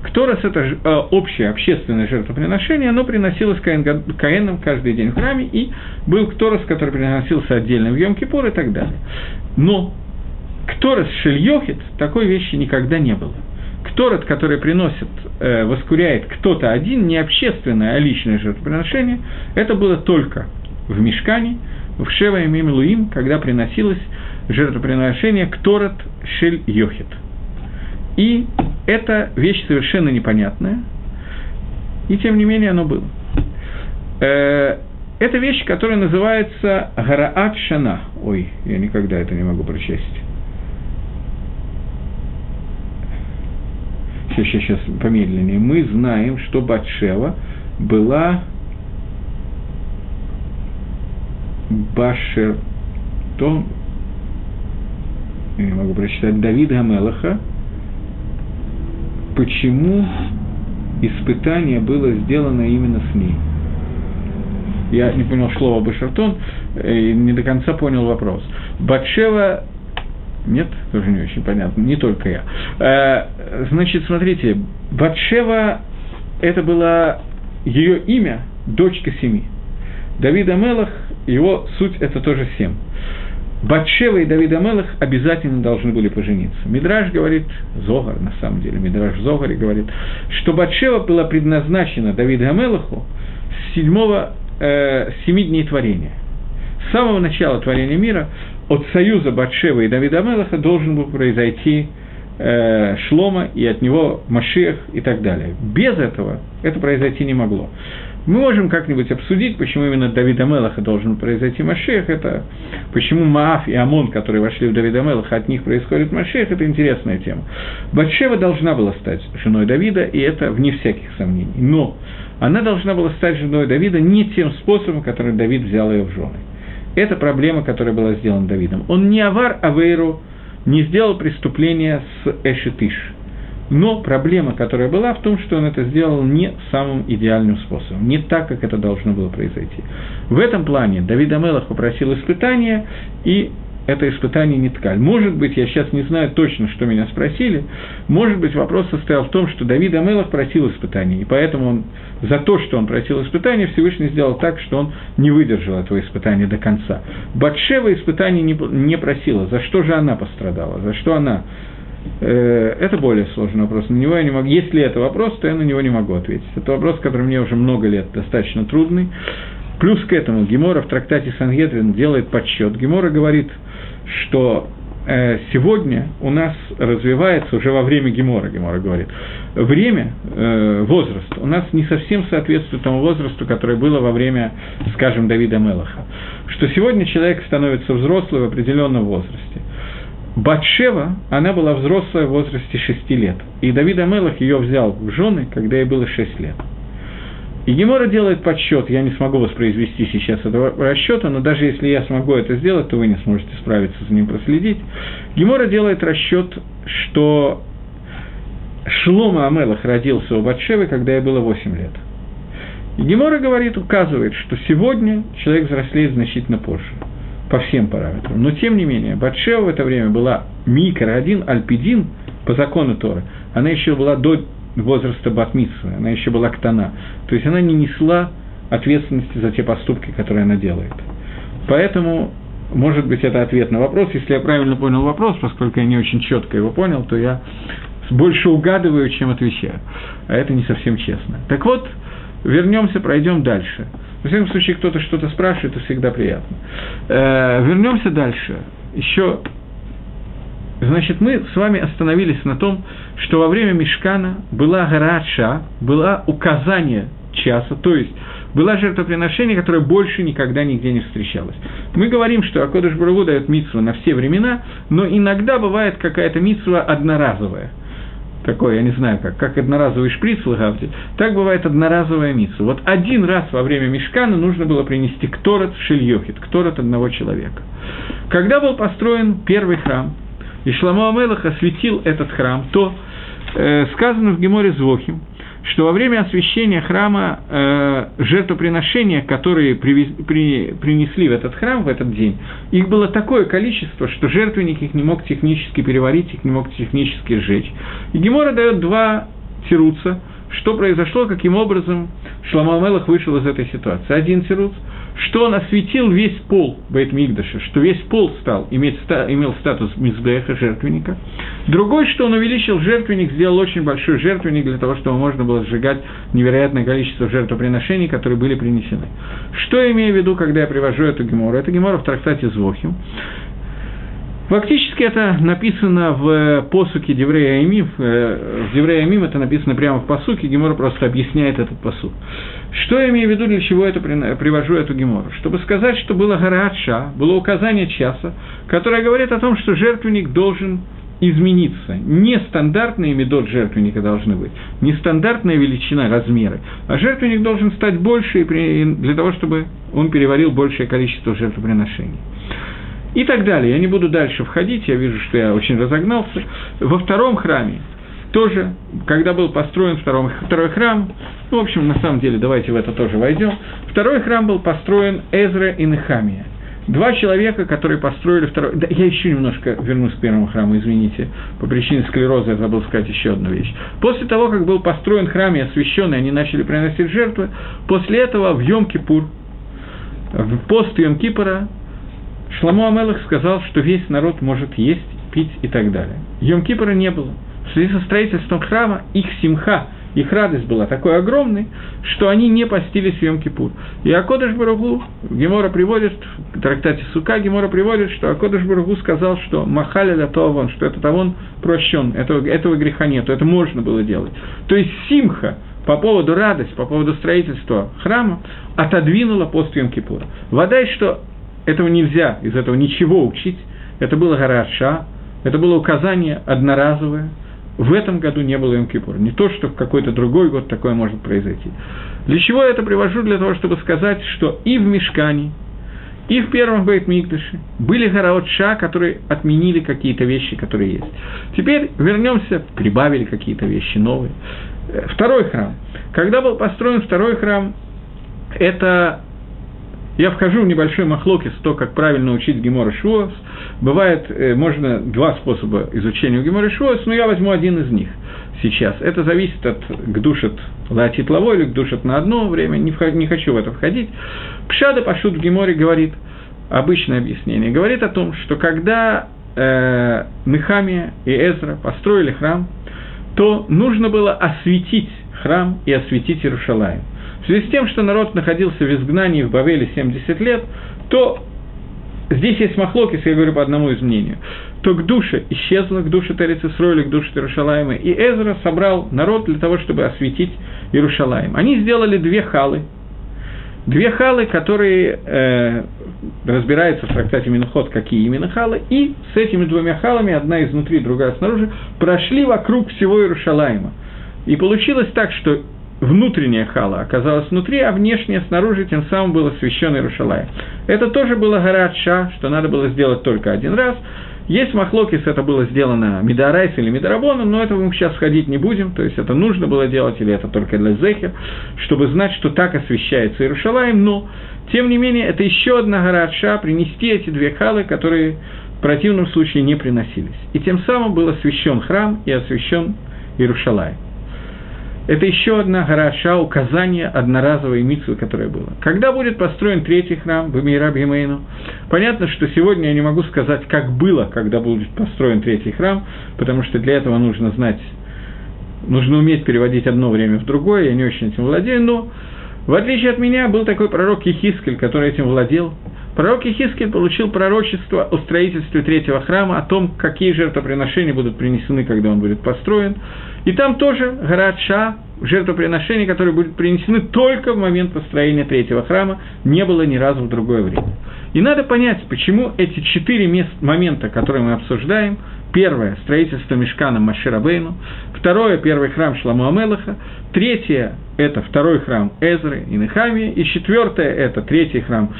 Кторос – это э, общее общественное жертвоприношение, оно приносилось Каэн, Каэном каждый день в храме, и был Кторос, который приносился отдельно в Йом-Кипур и так далее. Но Кторос Шельёхит такой вещи никогда не было. Кторот, который приносит, э, воскуряет кто-то один, не общественное, а личное жертвоприношение, это было только в Мешкане, в Шева и Мимлуим, когда приносилось жертвоприношение Кторот Шель Йохит. И это вещь совершенно непонятная, и тем не менее оно было. Э, это вещь, которая называется Гараат Шана. Ой, я никогда это не могу прочесть. Сейчас, сейчас, сейчас, помедленнее. Мы знаем, что Батшева была Башер, то, я не могу прочитать, Давида Амелаха, почему испытание было сделано именно с ней. Я не понял слово Башертон, и не до конца понял вопрос. Батшева нет, тоже не очень понятно, не только я. Э, значит, смотрите, Батшева – это было ее имя, дочка семи. Давид Амелах, его суть – это тоже семь. Батшева и Давид Амелах обязательно должны были пожениться. Мидраж говорит, Зогар на самом деле, Мидраж в Зогаре говорит, что Батшева была предназначена Давиду Амелаху с седьмого, э, семи дней творения. С самого начала творения мира от союза Батшева и Давида Амелаха должен был произойти э, Шлома, и от него Машех и так далее. Без этого это произойти не могло. Мы можем как-нибудь обсудить, почему именно Давида Мелаха должен произойти Машех, это почему Маав и Амон, которые вошли в Давида Мелаха, от них происходит Машех, это интересная тема. Батшева должна была стать женой Давида, и это вне всяких сомнений. Но она должна была стать женой Давида не тем способом, который Давид взял ее в жены. Это проблема, которая была сделана Давидом. Он не авар Авейру, не сделал преступление с Эшетиш. Но проблема, которая была, в том, что он это сделал не самым идеальным способом, не так, как это должно было произойти. В этом плане Давид Амелах попросил испытания, и это испытание не ткаль. Может быть, я сейчас не знаю точно, что меня спросили, может быть, вопрос состоял в том, что Давид Амелах просил испытаний, и поэтому он за то, что он просил испытания, Всевышний сделал так, что он не выдержал этого испытания до конца. Батшева испытаний не, не просила, за что же она пострадала, за что она это более сложный вопрос. На него я не могу. Если это вопрос, то я на него не могу ответить. Это вопрос, который мне уже много лет достаточно трудный. Плюс к этому Гемора в трактате Сангедрин делает подсчет. Гемора говорит, что э, сегодня у нас развивается уже во время Гемора, Гемора говорит, время, э, возраст у нас не совсем соответствует тому возрасту, которое было во время, скажем, Давида Мелаха. Что сегодня человек становится взрослым в определенном возрасте. Батшева, она была взрослая в возрасте 6 лет, и Давид Амелах ее взял в жены, когда ей было 6 лет. И Гемора делает подсчет, я не смогу воспроизвести сейчас этого расчета, но даже если я смогу это сделать, то вы не сможете справиться с ним, проследить. Гемора делает расчет, что Шлома Амелах родился у Батшевы, когда ей было 8 лет. И Гемора говорит, указывает, что сегодня человек взрослеет значительно позже, по всем параметрам. Но тем не менее, Батшева в это время была микро один, альпидин, по закону Торы, она еще была до возраста Батмитсвы, она еще была ктана. То есть она не несла ответственности за те поступки, которые она делает. Поэтому, может быть, это ответ на вопрос. Если я правильно понял вопрос, поскольку я не очень четко его понял, то я больше угадываю, чем отвечаю. А это не совсем честно. Так вот, вернемся, пройдем дальше. В всяком случае, кто-то что-то спрашивает, это всегда приятно. Э, вернемся дальше. Еще Значит, мы с вами остановились на том, что во время Мешкана была гарача, была указание часа, то есть была жертвоприношение, которое больше никогда нигде не встречалось. Мы говорим, что Акодыш Барагу дает митсву на все времена, но иногда бывает какая-то митсва одноразовая. Такое, я не знаю, как, как одноразовый шприц в Лагавте, так бывает одноразовая митсва. Вот один раз во время Мешкана нужно было принести кторот шильёхит, кторот одного человека. Когда был построен первый храм, и Шламу Амелах осветил этот храм, то э, сказано в Геморе Звохим, что во время освящения храма э, жертвоприношения, которые привез, при, принесли в этот храм в этот день, их было такое количество, что жертвенник их не мог технически переварить, их не мог технически сжечь. И Гемора дает два тируца, что произошло, каким образом Шламу Амелах вышел из этой ситуации. Один тируц, что он осветил весь пол Бейтмигдаша, что весь пол стал имел статус Мизбеха, жертвенника. Другой, что он увеличил жертвенник, сделал очень большой жертвенник для того, чтобы можно было сжигать невероятное количество жертвоприношений, которые были принесены. Что я имею в виду, когда я привожу эту гемору? Это гемора в трактате Звохим. Фактически это написано в посуке Деврея Амим, э, в Деврея Амим это написано прямо в посуке, Гемора просто объясняет этот посук. Что я имею в виду, для чего это привожу эту Гемору? Чтобы сказать, что было Гараатша, было указание часа, которое говорит о том, что жертвенник должен измениться. Нестандартные медот жертвенника должны быть, нестандартная величина, размеры, а жертвенник должен стать больше для того, чтобы он переварил большее количество жертвоприношений и так далее. Я не буду дальше входить, я вижу, что я очень разогнался. Во втором храме тоже, когда был построен второй, второй храм, ну, в общем, на самом деле, давайте в это тоже войдем, второй храм был построен Эзра и Нехамия. Два человека, которые построили второй... Да, я еще немножко вернусь к первому храму, извините. По причине склероза я забыл сказать еще одну вещь. После того, как был построен храм и освященный, они начали приносить жертвы, после этого в Йом-Кипур, в пост Йом-Кипора, Шламу Амелах сказал, что весь народ может есть, пить и так далее. Йом-Кипра не было. В связи со строительством храма их симха, их радость была такой огромной, что они не постились в Йом-Кипур. И Акодыш Баругу, Гемора приводит, в трактате Сука Гемора приводит, что Акодыш Баругу сказал, что Махаля Датован, что этот Авон прощен, этого, этого греха нету, это можно было делать. То есть Симха, по поводу радости, по поводу строительства храма, отодвинула пост Йом-Кипура. Вода, что этого нельзя, из этого ничего учить. Это было Гараша, это было указание одноразовое. В этом году не было Йом-Кипур. Не то, что в какой-то другой год такое может произойти. Для чего я это привожу? Для того, чтобы сказать, что и в Мешкане, и в первом бейт Мигдыше были Гараот-Ша, которые отменили какие-то вещи, которые есть. Теперь вернемся, прибавили какие-то вещи новые. Второй храм. Когда был построен второй храм, это я вхожу в небольшой махлокис, то, как правильно учить Гемора Шуос. Бывает, э, можно два способа изучения Гемора Шуос, но я возьму один из них сейчас. Это зависит от гдушет латит лавой или гдушет на одно время, не, вход, не хочу в это входить. Пшада Пашут в Геморе говорит, обычное объяснение, говорит о том, что когда э, Нехамия и Эзра построили храм, то нужно было осветить храм и осветить Иерушалаем. В связи с тем, что народ находился в изгнании в Бавеле 70 лет, то здесь есть махлокис, я говорю по одному из мнений, то к душе исчезла, к душе Терецисроиля, к душе Иерушалаема, и Эзра собрал народ для того, чтобы осветить Иерушалаем. Они сделали две халы, две халы, которые э, разбираются в трактате Минуход, какие именно халы, и с этими двумя халами, одна изнутри, другая снаружи, прошли вокруг всего Иерушалайма. И получилось так, что внутренняя хала оказалась внутри, а внешняя снаружи, тем самым был освящен Иерушалай. Это тоже было гора Ша, что надо было сделать только один раз. Есть махлокис, это было сделано Мидарайс или Мидарабоном, но этого мы сейчас ходить не будем, то есть это нужно было делать, или это только для Зехер, чтобы знать, что так освещается Иерушалаем, но, тем не менее, это еще одна гора Ша, принести эти две халы, которые в противном случае не приносились. И тем самым был освящен храм и освящен Иерушалаем. Это еще одна гораша, указание одноразовой митсвы, которая была. Когда будет построен третий храм, Бамира Бимейну, понятно, что сегодня я не могу сказать, как было, когда будет построен третий храм, потому что для этого нужно знать, нужно уметь переводить одно время в другое, я не очень этим владею, но в отличие от меня был такой пророк Ехискель, который этим владел. Пророк Ехискель получил пророчество о строительстве третьего храма, о том, какие жертвоприношения будут принесены, когда он будет построен. И там тоже гора Ша, жертвоприношения, которые будут принесены только в момент построения третьего храма, не было ни разу в другое время. И надо понять, почему эти четыре мест, момента, которые мы обсуждаем, первое – строительство Мешкана Маширабейну, второе – первый храм Шламу Амелаха, третье – это второй храм Эзры и Нехамии, и четвертое – это третий храм,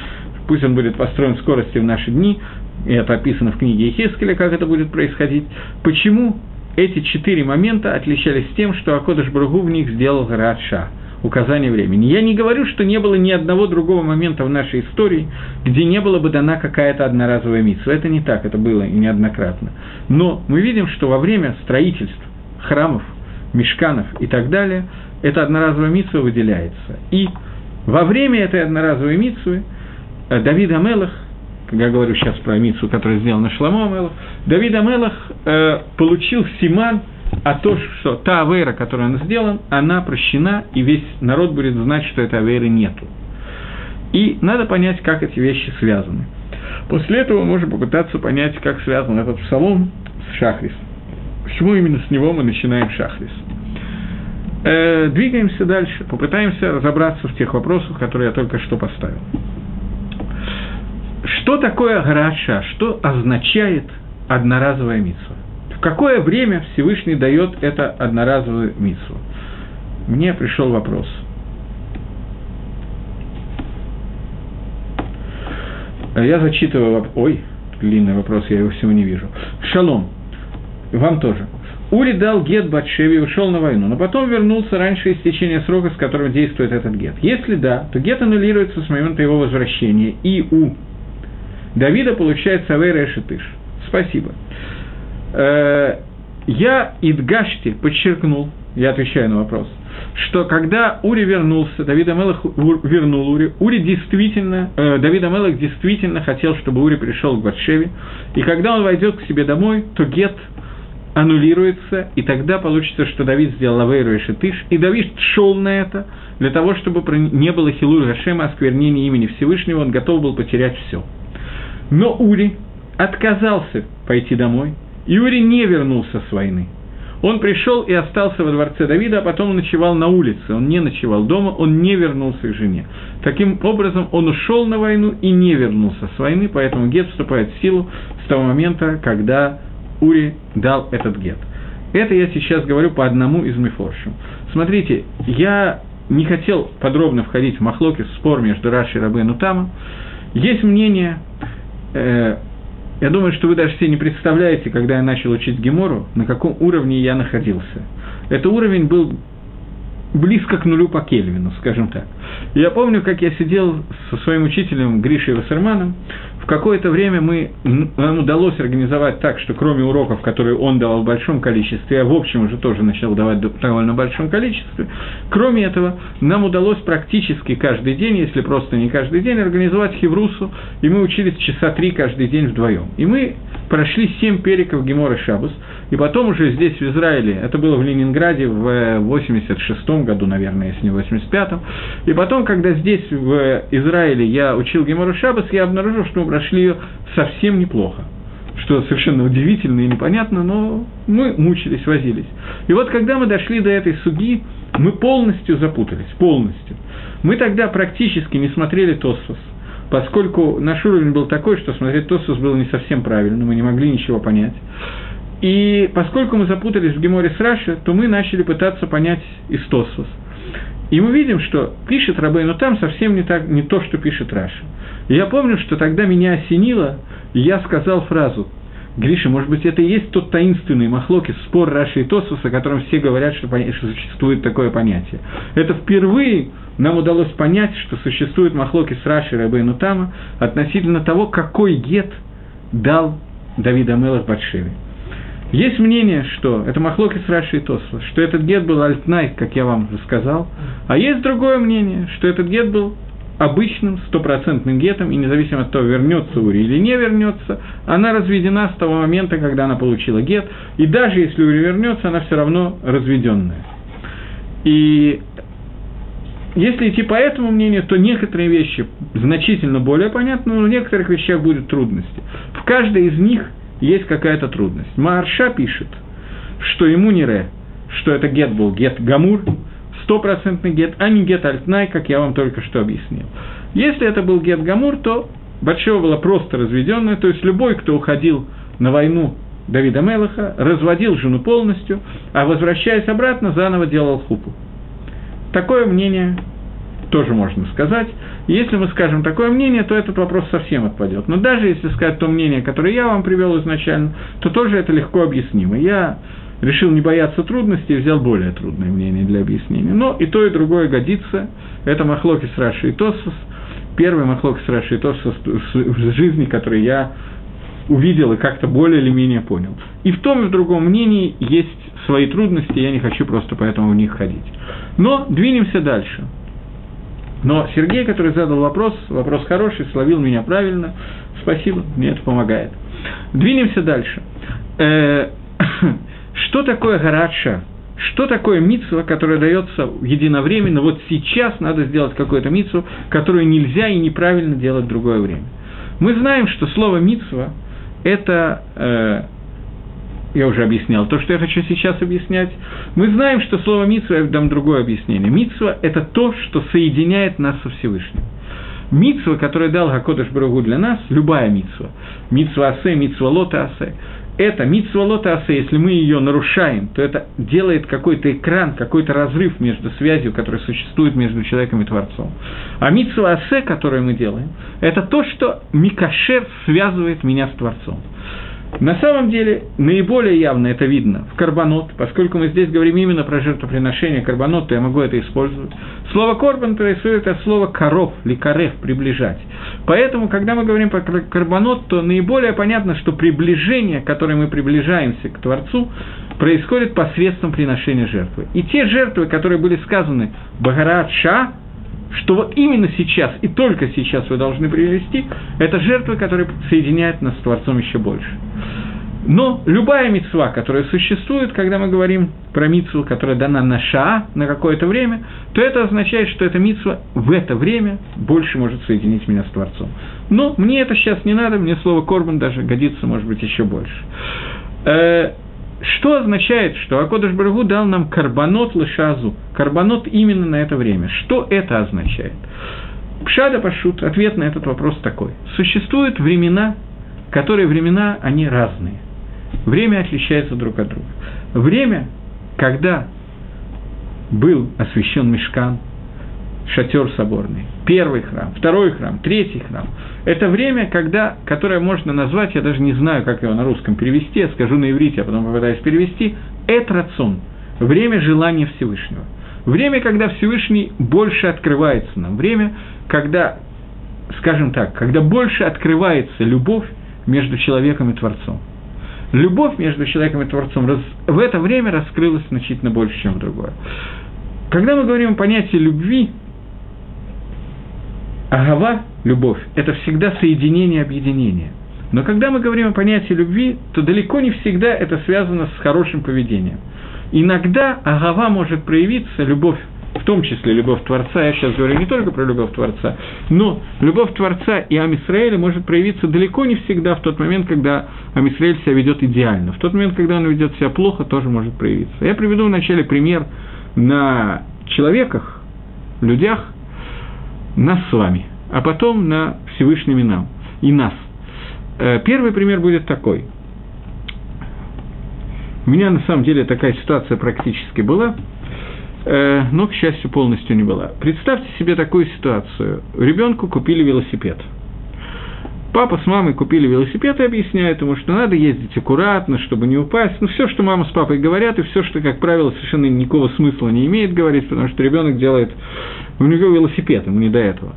пусть он будет построен в скорости в наши дни, и это описано в книге Ехискеля, как это будет происходить. Почему эти четыре момента отличались тем, что Акодыш Бругу в них сделал Радша, указание времени. Я не говорю, что не было ни одного другого момента в нашей истории, где не было бы дана какая-то одноразовая митсва. Это не так, это было и неоднократно. Но мы видим, что во время строительств храмов, мешканов и так далее, эта одноразовая митсва выделяется. И во время этой одноразовой митсвы э, Давид Амелах, я говорю сейчас про Мицу, которая сделана Шламо Амелах, Давид Амелах э, получил Симан, а то, что та авейра, которая он сделан, она прощена, и весь народ будет знать, что этой авейры нету. И надо понять, как эти вещи связаны. После этого можем попытаться понять, как связан этот псалом с Шахрис. Почему именно с него мы начинаем Шахрис? Э, двигаемся дальше, попытаемся разобраться в тех вопросах, которые я только что поставил. Что такое Граша? Что означает одноразовая митсва? В какое время Всевышний дает это одноразовую митсву? Мне пришел вопрос. Я зачитываю... Ой, длинный вопрос, я его всего не вижу. Шалом. Вам тоже. Ури дал гет Батшеви и ушел на войну, но потом вернулся раньше истечения срока, с которым действует этот гет. Если да, то гет аннулируется с момента его возвращения, и у Давида получается Авейра Эшетыш. Спасибо. Э, я Идгашти подчеркнул, я отвечаю на вопрос, что когда Ури вернулся, Давид Амелах вернул Ури, Ури действительно, э, Давид Амелах действительно хотел, чтобы Ури пришел к Батшеве, и когда он войдет к себе домой, то Гет – аннулируется, и тогда получится, что Давид сделал Авейру и Шитыш, и Давид шел на это, для того, чтобы не было Хилуль Гашема, осквернения имени Всевышнего, он готов был потерять все. Но Ури отказался пойти домой, и Ури не вернулся с войны. Он пришел и остался во дворце Давида, а потом ночевал на улице. Он не ночевал дома, он не вернулся к жене. Таким образом, он ушел на войну и не вернулся с войны, поэтому Гет вступает в силу с того момента, когда Ури дал этот гет. Это я сейчас говорю по одному из мифоршим. Смотрите, я не хотел подробно входить в махлоки, в спор между Раши и Рабену Тама. Есть мнение, э, я думаю, что вы даже себе не представляете, когда я начал учить Гемору, на каком уровне я находился. Это уровень был близко к нулю по Кельвину, скажем так. Я помню, как я сидел со своим учителем Гришей Вассерманом, в какое-то время мы, нам удалось организовать так, что кроме уроков, которые он давал в большом количестве, я в общем уже тоже начал давать в довольно большом количестве, кроме этого, нам удалось практически каждый день, если просто не каждый день, организовать хеврусу, и мы учились часа три каждый день вдвоем. И мы прошли семь периков Гемора Шабус, и потом уже здесь, в Израиле, это было в Ленинграде в 86 году, наверное, если не в 85-м, и потом, когда здесь, в Израиле, я учил Гемора Шабус, я обнаружил, что мы прошли ее совсем неплохо что совершенно удивительно и непонятно, но мы мучились, возились. И вот когда мы дошли до этой суги, мы полностью запутались, полностью. Мы тогда практически не смотрели Тосфос, поскольку наш уровень был такой, что смотреть Тосфос было не совсем правильно, мы не могли ничего понять. И поскольку мы запутались в Геморе с Раши, то мы начали пытаться понять Истосфос. И мы видим, что пишет Рабей, но там совсем не, так, не то, что пишет Раша. И я помню, что тогда меня осенило, и я сказал фразу, Гриша, может быть, это и есть тот таинственный махлоки, спор Раши и Тосуса, о котором все говорят, что, что существует такое понятие. Это впервые нам удалось понять, что существует махлоки с Раши Рабейну Тама относительно того, какой гет дал Давид Амелах Батшеве. Есть мнение, что это Махлоки с Раши и Тосла, что этот гет был альтнай, как я вам рассказал, а есть другое мнение, что этот гет был обычным, стопроцентным гетом, и независимо от того, вернется Ури или не вернется, она разведена с того момента, когда она получила гет, и даже если Ури вернется, она все равно разведенная. И если идти по этому мнению, то некоторые вещи значительно более понятны, но в некоторых вещах будут трудности. В каждой из них – есть какая-то трудность. Марша пишет, что ему не ре, что это гет был гет гамур, стопроцентный гет, а не гет альтнай, как я вам только что объяснил. Если это был гет гамур, то Батшева была просто разведенная, то есть любой, кто уходил на войну Давида Мелаха, разводил жену полностью, а возвращаясь обратно, заново делал хупу. Такое мнение тоже можно сказать. Если мы скажем такое мнение, то этот вопрос совсем отпадет. Но даже если сказать то мнение, которое я вам привел изначально, то тоже это легко объяснимо. Я решил не бояться трудностей и взял более трудное мнение для объяснения. Но и то, и другое годится. Это Махлоки с Раши и Тосос. Первый Махлоки с Раши и Тосос в жизни, который я увидел и как-то более или менее понял. И в том и в другом мнении есть свои трудности, я не хочу просто поэтому в них ходить. Но двинемся дальше. Но Сергей, который задал вопрос, вопрос хороший, словил меня правильно, спасибо, мне это помогает. Двинемся дальше. Что такое гараша? Что такое митсва, которая дается единовременно? Вот сейчас надо сделать какую-то митсву, которую нельзя и неправильно делать в другое время. Мы знаем, что слово митсва – это э, я уже объяснял, то, что я хочу сейчас объяснять. Мы знаем, что слово «митсва» я дам другое объяснение. «Митсва» – это то, что соединяет нас со Всевышним. Митсва, которую дал Гакодыш Баругу для нас, любая митсва, митсва асе, митсва лота асе, это митсва лота асе, если мы ее нарушаем, то это делает какой-то экран, какой-то разрыв между связью, которая существует между человеком и Творцом. А митсва асе, которую мы делаем, это то, что микашер связывает меня с Творцом. На самом деле, наиболее явно это видно в карбонот, поскольку мы здесь говорим именно про жертвоприношение карбонот, то я могу это использовать. Слово «корбан» происходит от слова «коров» или «карев» – «приближать». Поэтому, когда мы говорим про карбонот, то наиболее понятно, что приближение, которое мы приближаемся к Творцу, происходит посредством приношения жертвы. И те жертвы, которые были сказаны «багарат ша», что вот именно сейчас и только сейчас вы должны привести, это жертвы, которые соединяют нас с Творцом еще больше. Но любая мецва, которая существует, когда мы говорим про мицву, которая дана на ша на какое-то время, то это означает, что эта мицва в это время больше может соединить меня с Творцом. Но мне это сейчас не надо, мне слово «корбан» даже годится, может быть, еще больше. Что означает, что Акодыш Барагу дал нам карбонот лышазу, карбонот именно на это время? Что это означает? Пшада Пашут, ответ на этот вопрос такой. Существуют времена, которые времена, они разные. Время отличается друг от друга. Время, когда был освящен Мешкан, шатер соборный, первый храм, второй храм, третий храм. Это время, когда, которое можно назвать, я даже не знаю, как его на русском перевести, я скажу на иврите, а потом попытаюсь перевести, этрацон, время желания Всевышнего. Время, когда Всевышний больше открывается нам. Время, когда, скажем так, когда больше открывается любовь между человеком и Творцом. Любовь между человеком и Творцом в это время раскрылась значительно больше, чем в другое. Когда мы говорим о понятии любви, Агава, любовь, это всегда соединение, объединение. Но когда мы говорим о понятии любви, то далеко не всегда это связано с хорошим поведением. Иногда агава может проявиться, любовь, в том числе любовь Творца, я сейчас говорю не только про любовь Творца, но любовь Творца и Амисраэля может проявиться далеко не всегда в тот момент, когда Амисраэль себя ведет идеально. В тот момент, когда он ведет себя плохо, тоже может проявиться. Я приведу вначале пример на человеках, людях, нас с вами, а потом на Всевышними нам и нас. Э, первый пример будет такой. У меня на самом деле такая ситуация практически была, э, но, к счастью, полностью не была. Представьте себе такую ситуацию. Ребенку купили велосипед – Папа с мамой купили велосипед и объясняют ему, что надо ездить аккуратно, чтобы не упасть. Ну, все, что мама с папой говорят, и все, что, как правило, совершенно никакого смысла не имеет говорить, потому что ребенок делает у него велосипед, ему не до этого.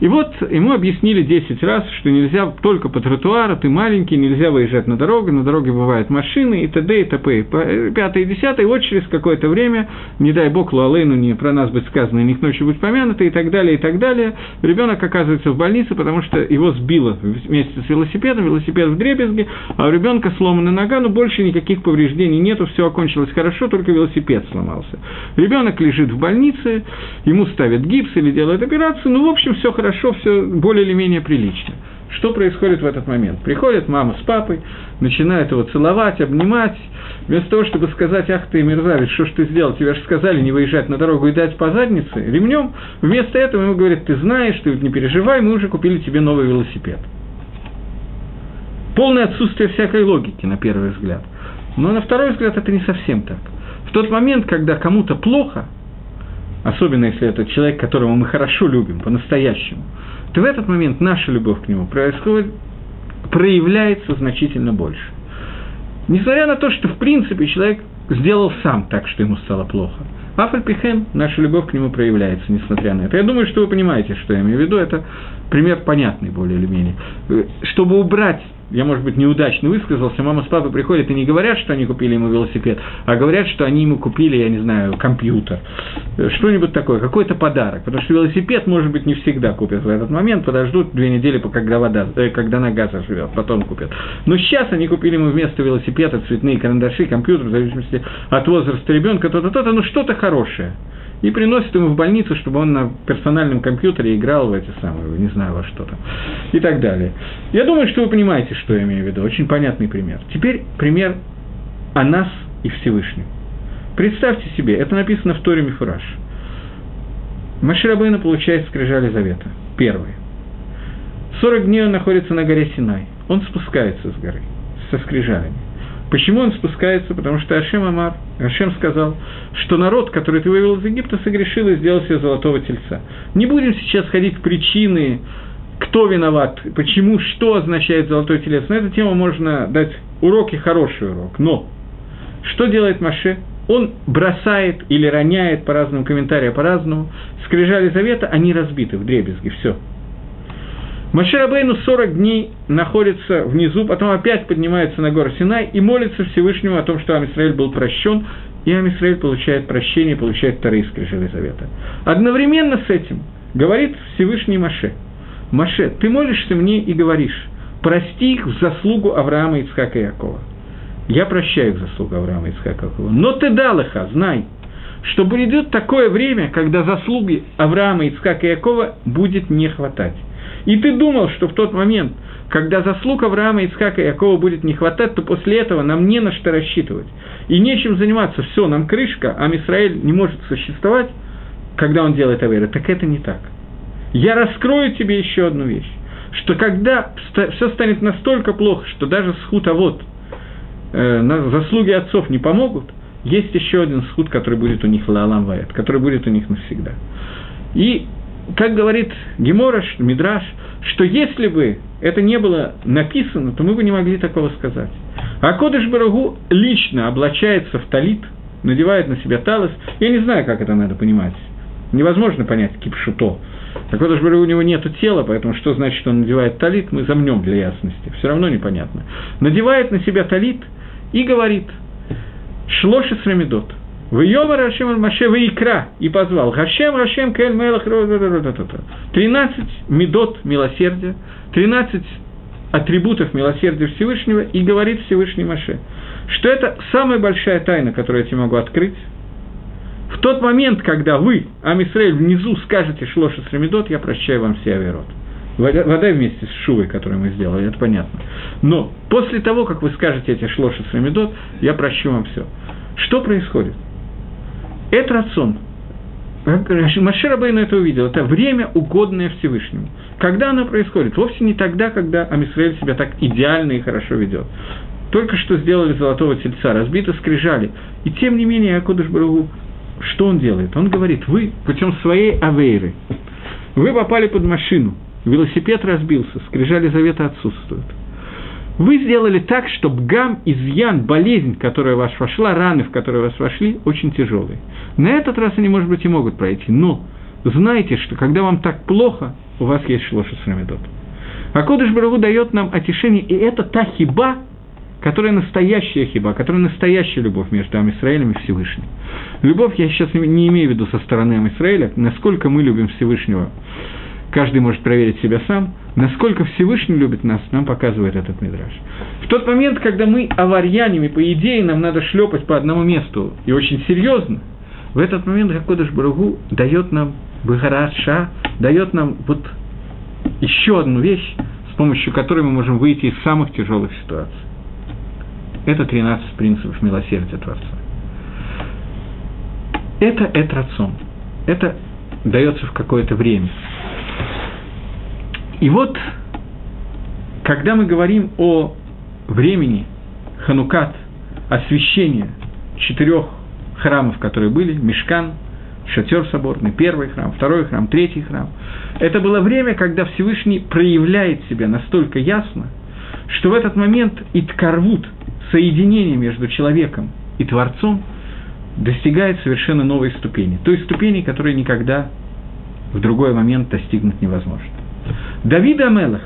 И вот ему объяснили 10 раз, что нельзя только по тротуару, ты маленький, нельзя выезжать на дорогу, на дороге бывают машины и т.д. и т.п. Э, пятое и десятое, вот через какое-то время, не дай бог, Луалейну не про нас быть сказано, ни ночью быть помянуто, и так далее, и так далее, ребенок оказывается в больнице, потому что его сбило вместе с велосипедом, велосипед в дребезге, а у ребенка сломана нога, но больше никаких повреждений нету, все окончилось хорошо, только велосипед сломался. Ребенок лежит в больнице, ему ставят гипс или делают операцию, ну, в общем, все хорошо, все более или менее прилично. Что происходит в этот момент? Приходит мама с папой, начинает его целовать, обнимать. Вместо того, чтобы сказать, ах ты, мерзавец, что ж ты сделал, тебе же сказали не выезжать на дорогу и дать по заднице ремнем, вместо этого ему говорят, ты знаешь, ты не переживай, мы уже купили тебе новый велосипед. Полное отсутствие всякой логики, на первый взгляд. Но на второй взгляд это не совсем так. В тот момент, когда кому-то плохо – особенно если это человек, которого мы хорошо любим, по-настоящему, то в этот момент наша любовь к нему происходит, проявляется значительно больше. Несмотря на то, что в принципе человек сделал сам так, что ему стало плохо. Афальпихен, наша любовь к нему проявляется, несмотря на это. Я думаю, что вы понимаете, что я имею в виду. Это пример понятный более или менее. Чтобы убрать я, может быть, неудачно высказался, мама с папой приходят и не говорят, что они купили ему велосипед, а говорят, что они ему купили, я не знаю, компьютер, что-нибудь такое, какой-то подарок, потому что велосипед, может быть, не всегда купят в этот момент, подождут две недели, когда, вода, э, когда нога заживет, потом купят. Но сейчас они купили ему вместо велосипеда цветные карандаши, компьютер, в зависимости от возраста ребенка, то-то, то-то, ну что-то хорошее и приносит ему в больницу, чтобы он на персональном компьютере играл в эти самые, не знаю во что то и так далее. Я думаю, что вы понимаете, что я имею в виду. Очень понятный пример. Теперь пример о нас и Всевышнем. Представьте себе, это написано в Торе Мифураж. Маширабейна получает скрижали завета. Первый. 40 дней он находится на горе Синай. Он спускается с горы, со скрижалями. Почему он спускается? Потому что Ашем Амар, Ашем сказал, что народ, который ты вывел из Египта, согрешил и сделал себе золотого тельца. Не будем сейчас ходить в причины, кто виноват, почему, что означает золотой телец. На эту тему можно дать урок и хороший урок. Но что делает Маше? Он бросает или роняет по разным комментариям, по-разному. Скрижали завета, они разбиты в дребезги, все. Маширабейну 40 дней находится внизу, потом опять поднимается на гору Синай и молится Всевышнему о том, что Амисраэль был прощен, и Амисраэль получает прощение, получает вторые скрижали завета. Одновременно с этим говорит Всевышний Маше, Маше, ты молишься мне и говоришь, прости их в заслугу Авраама, Ицхака и Якова. Я прощаю их заслугу Авраама, Ицхака и Якова. Но ты дал их, а знай, что придет такое время, когда заслуги Авраама, Ицхака и Якова будет не хватать. И ты думал, что в тот момент, когда заслуг Авраама, Ицхака и Якова будет не хватать, то после этого нам не на что рассчитывать. И нечем заниматься, все, нам крышка, а Мисраэль не может существовать, когда он делает Авера. Так это не так. Я раскрою тебе еще одну вещь, что когда все станет настолько плохо, что даже схуд вот э, заслуги отцов не помогут, есть еще один схуд, который будет у них лалам ваят, который будет у них навсегда. И как говорит Гемораш, Мидраш, что если бы это не было написано, то мы бы не могли такого сказать. А Кодыш Барагу лично облачается в талит, надевает на себя талос. Я не знаю, как это надо понимать. Невозможно понять кипшуто. Кодыш Барагу у него нет тела, поэтому что значит, он надевает талит, мы замнем для ясности. Все равно непонятно. Надевает на себя талит и говорит «Шлоши срамидот». В Йовар Рашем Маше Ваикра и позвал Хашем Рашем Кель Мелах Тринадцать медот милосердия, тринадцать атрибутов милосердия Всевышнего, и говорит Всевышний Маше, что это самая большая тайна, которую я тебе могу открыть. В тот момент, когда вы, Амисраэль, внизу скажете Шлоша Срамидот, я прощаю вам все Аверот. Вода вместе с Шувой, которую мы сделали, это понятно. Но после того, как вы скажете эти Шлоша Срамидот, я прощу вам все. Что происходит? Это рацион. Машир Абейну это увидел. Это время, угодное Всевышнему. Когда оно происходит? Вовсе не тогда, когда Амисраэль себя так идеально и хорошо ведет. Только что сделали золотого тельца, разбито скрижали. И тем не менее, Акудыш Барагу, что он делает? Он говорит, вы путем своей авейры, вы попали под машину, велосипед разбился, скрижали завета отсутствуют. Вы сделали так, чтобы гам, изъян, болезнь, которая в вас вошла, раны, в которые вас вошли, очень тяжелые. На этот раз они, может быть, и могут пройти, но знайте, что когда вам так плохо, у вас есть шлоша с рамедот. А Кодыш Барагу дает нам отешение, и это та хиба, которая настоящая хиба, которая настоящая любовь между Амисраэлем и Всевышним. Любовь я сейчас не имею в виду со стороны Амисраэля, насколько мы любим Всевышнего каждый может проверить себя сам, насколько Всевышний любит нас, нам показывает этот мидраж. В тот момент, когда мы аварьянами, по идее, нам надо шлепать по одному месту, и очень серьезно, в этот момент Гакодыш Баругу дает нам Бхараша, дает нам вот еще одну вещь, с помощью которой мы можем выйти из самых тяжелых ситуаций. Это 13 принципов милосердия Творца. Это этрацон. Это дается в какое-то время. И вот, когда мы говорим о времени Ханукат, освящения четырех храмов, которые были, Мешкан, Шатер соборный, первый храм, второй храм, третий храм. Это было время, когда Всевышний проявляет себя настолько ясно, что в этот момент Иткарвут, соединение между человеком и Творцом, достигает совершенно новой ступени. Той ступени, которой никогда в другой момент достигнуть невозможно. Давид Амелах,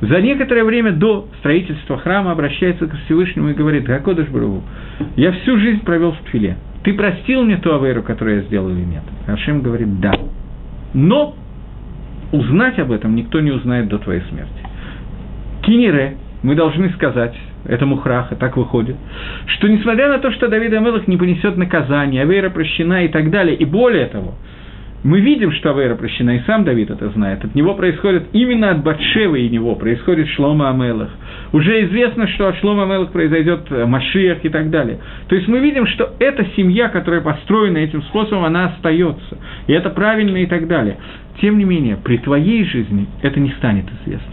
за некоторое время до строительства храма обращается к Всевышнему и говорит, Гакодыш Барагу, я всю жизнь провел в Тфиле. Ты простил мне ту аверу, которую я сделал или нет? Ашем говорит, да. Но узнать об этом никто не узнает до твоей смерти. Кинере, мы должны сказать, это мухраха, так выходит, что несмотря на то, что Давид Амелах не понесет наказание, Авера прощена и так далее, и более того, мы видим, что Авера прощена, и сам Давид это знает. От него происходит, именно от Батшевы и него происходит Шлома Амелах. Уже известно, что от Шлома Амелах произойдет э, Машиях и так далее. То есть мы видим, что эта семья, которая построена этим способом, она остается. И это правильно и так далее. Тем не менее, при твоей жизни это не станет известно.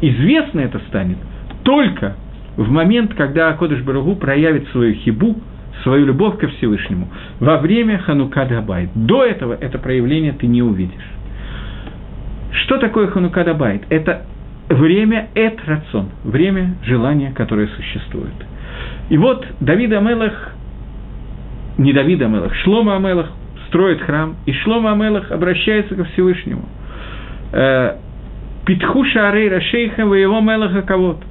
Известно это станет только в момент, когда Акодыш Барагу проявит свою хибу, свою любовь ко Всевышнему во время Ханука Дабайт. До этого это проявление ты не увидишь. Что такое Ханука Дабайт? Это время эт рацион, время желания, которое существует. И вот Давид Амелах, не Давид Амелах, Шлома Амелах строит храм, и Шлома Амелах обращается ко Всевышнему. Э, Питхуша Арейра Шейха, его Мелаха кого-то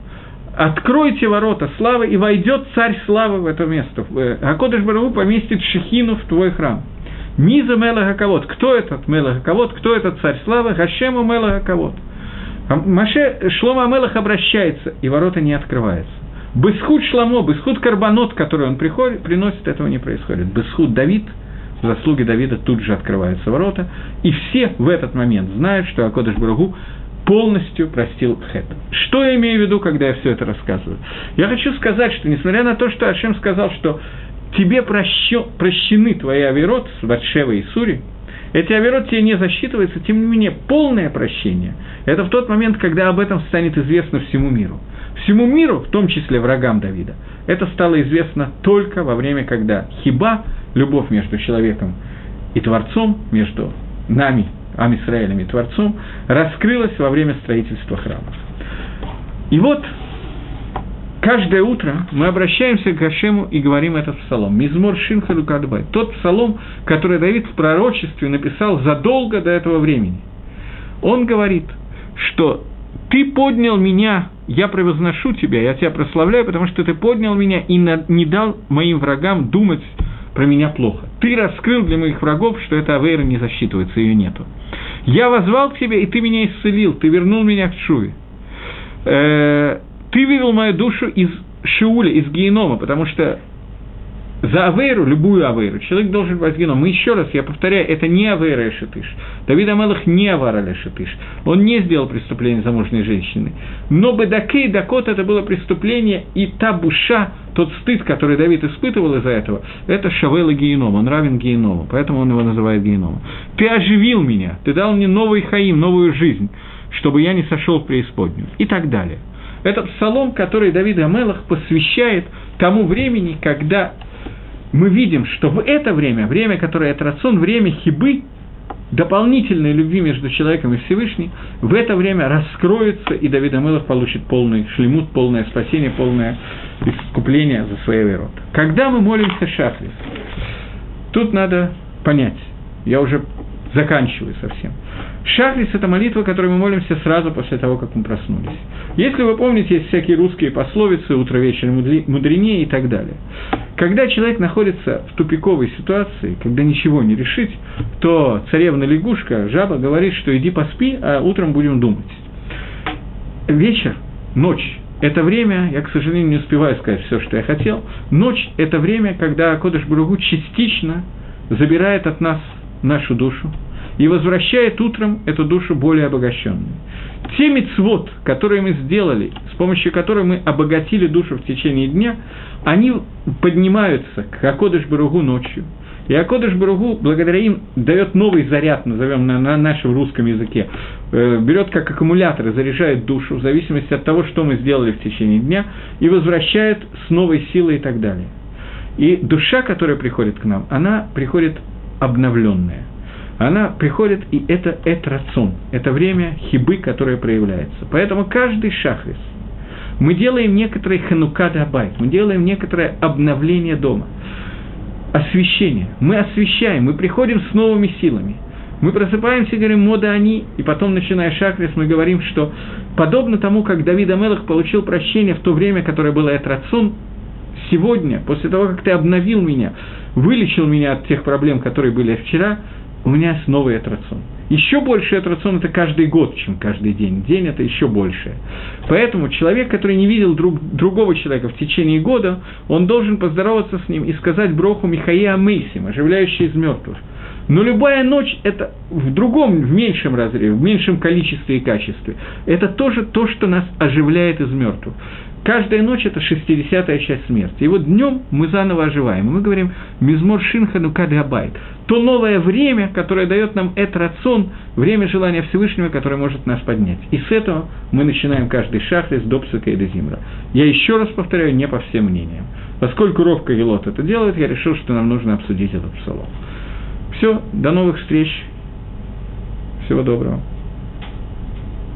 откройте ворота славы, и войдет царь славы в это место. Акодыш Барагу поместит Шехину в твой храм. Низа Мела Хаковод. Кто этот Мела Хаковод? Кто этот царь славы? Хашему Мела Хаковод. Маше Шлома Амелах обращается, и ворота не открываются. Бесхуд Шламо, Бесхуд Карбонот, который он приходит, приносит, этого не происходит. Бесхуд Давид, заслуги Давида тут же открываются ворота, и все в этот момент знают, что Акодыш Барагу полностью простил Хет. Что я имею в виду, когда я все это рассказываю? Я хочу сказать, что несмотря на то, что Ашем сказал, что тебе прощу, прощены твои авирот с Батшевой и Сури, эти авирот тебе не засчитываются, тем не менее, полное прощение – это в тот момент, когда об этом станет известно всему миру. Всему миру, в том числе врагам Давида, это стало известно только во время, когда хиба, любовь между человеком и Творцом, между нами Амисраэлем и Творцом, раскрылась во время строительства храма. И вот каждое утро мы обращаемся к Гашему и говорим этот псалом. Мизмор Шинха Лукадбай. Тот псалом, который Давид в пророчестве написал задолго до этого времени. Он говорит, что «Ты поднял меня, я превозношу тебя, я тебя прославляю, потому что ты поднял меня и не дал моим врагам думать про меня плохо. Ты раскрыл для моих врагов, что эта авейра не засчитывается, ее нету. Я возвал к тебе, и ты меня исцелил, ты вернул меня к Шуве. Э, ты вывел мою душу из Шиуля, из генома, потому что за Авейру, любую Авейру, человек должен геном. Мы еще раз, я повторяю, это не Авейра Эшетыш. Давид Амелах не Авара Эшетыш. Он не сделал преступление замужней женщины. Но Бедакей Дакот это было преступление, и та буша, тот стыд, который Давид испытывал из-за этого, это Шавела Геном, он равен Геному, поэтому он его называет Геномом. Ты оживил меня, ты дал мне новый хаим, новую жизнь, чтобы я не сошел в преисподнюю, и так далее. Это псалом, который Давид Амелах посвящает тому времени, когда мы видим, что в это время, время, которое это рацион, время хибы, дополнительной любви между человеком и Всевышним, в это время раскроется, и Давид Амелов получит полный шлемут, полное спасение, полное искупление за свои верот. Когда мы молимся шахрис, тут надо понять, я уже заканчиваю совсем – Шахрис – это молитва, которой мы молимся сразу после того, как мы проснулись. Если вы помните, есть всякие русские пословицы «утро, вечер, мудренее» и так далее. Когда человек находится в тупиковой ситуации, когда ничего не решить, то царевна-лягушка, жаба, говорит, что иди поспи, а утром будем думать. Вечер, ночь – это время, я, к сожалению, не успеваю сказать все, что я хотел, ночь – это время, когда Кодыш Бругу частично забирает от нас нашу душу, и возвращает утром эту душу более обогащенной. Те мицвод, которые мы сделали, с помощью которых мы обогатили душу в течение дня, они поднимаются к Акодыш Баругу ночью. И Акодыш Баругу, благодаря им, дает новый заряд, назовем на, на нашем русском языке, э, берет как аккумулятор и заряжает душу, в зависимости от того, что мы сделали в течение дня, и возвращает с новой силой и так далее. И душа, которая приходит к нам, она приходит обновленная – она приходит, и это этрацун, это время хибы, которое проявляется. Поэтому каждый шахрис, мы делаем некоторые ханукады абайт, мы делаем некоторое обновление дома, освещение. Мы освещаем, мы приходим с новыми силами. Мы просыпаемся и говорим «мода они», и потом, начиная шахрис, мы говорим, что подобно тому, как Давид Амелах получил прощение в то время, которое было Этрацун, сегодня, после того, как ты обновил меня, вылечил меня от тех проблем, которые были вчера, у меня есть новый Этрацун. Еще больше атрацион – это каждый год, чем каждый день. День – это еще больше. Поэтому человек, который не видел друг, другого человека в течение года, он должен поздороваться с ним и сказать броху Михаия Мейсим, оживляющий из мертвых. Но любая ночь – это в другом, в меньшем разрыве, в меньшем количестве и качестве. Это тоже то, что нас оживляет из мертвых. Каждая ночь – это шестидесятая часть смерти. И вот днем мы заново оживаем. Мы говорим «Мизмор Шинхану Кадгабайт» – то новое время, которое дает нам этот рацион, время желания Всевышнего, которое может нас поднять. И с этого мы начинаем каждый шаг из Допсука и до Зимра. Я еще раз повторяю, не по всем мнениям. Поскольку Ров Кагелот это делает, я решил, что нам нужно обсудить этот псалом. Все, до новых встреч. Всего доброго.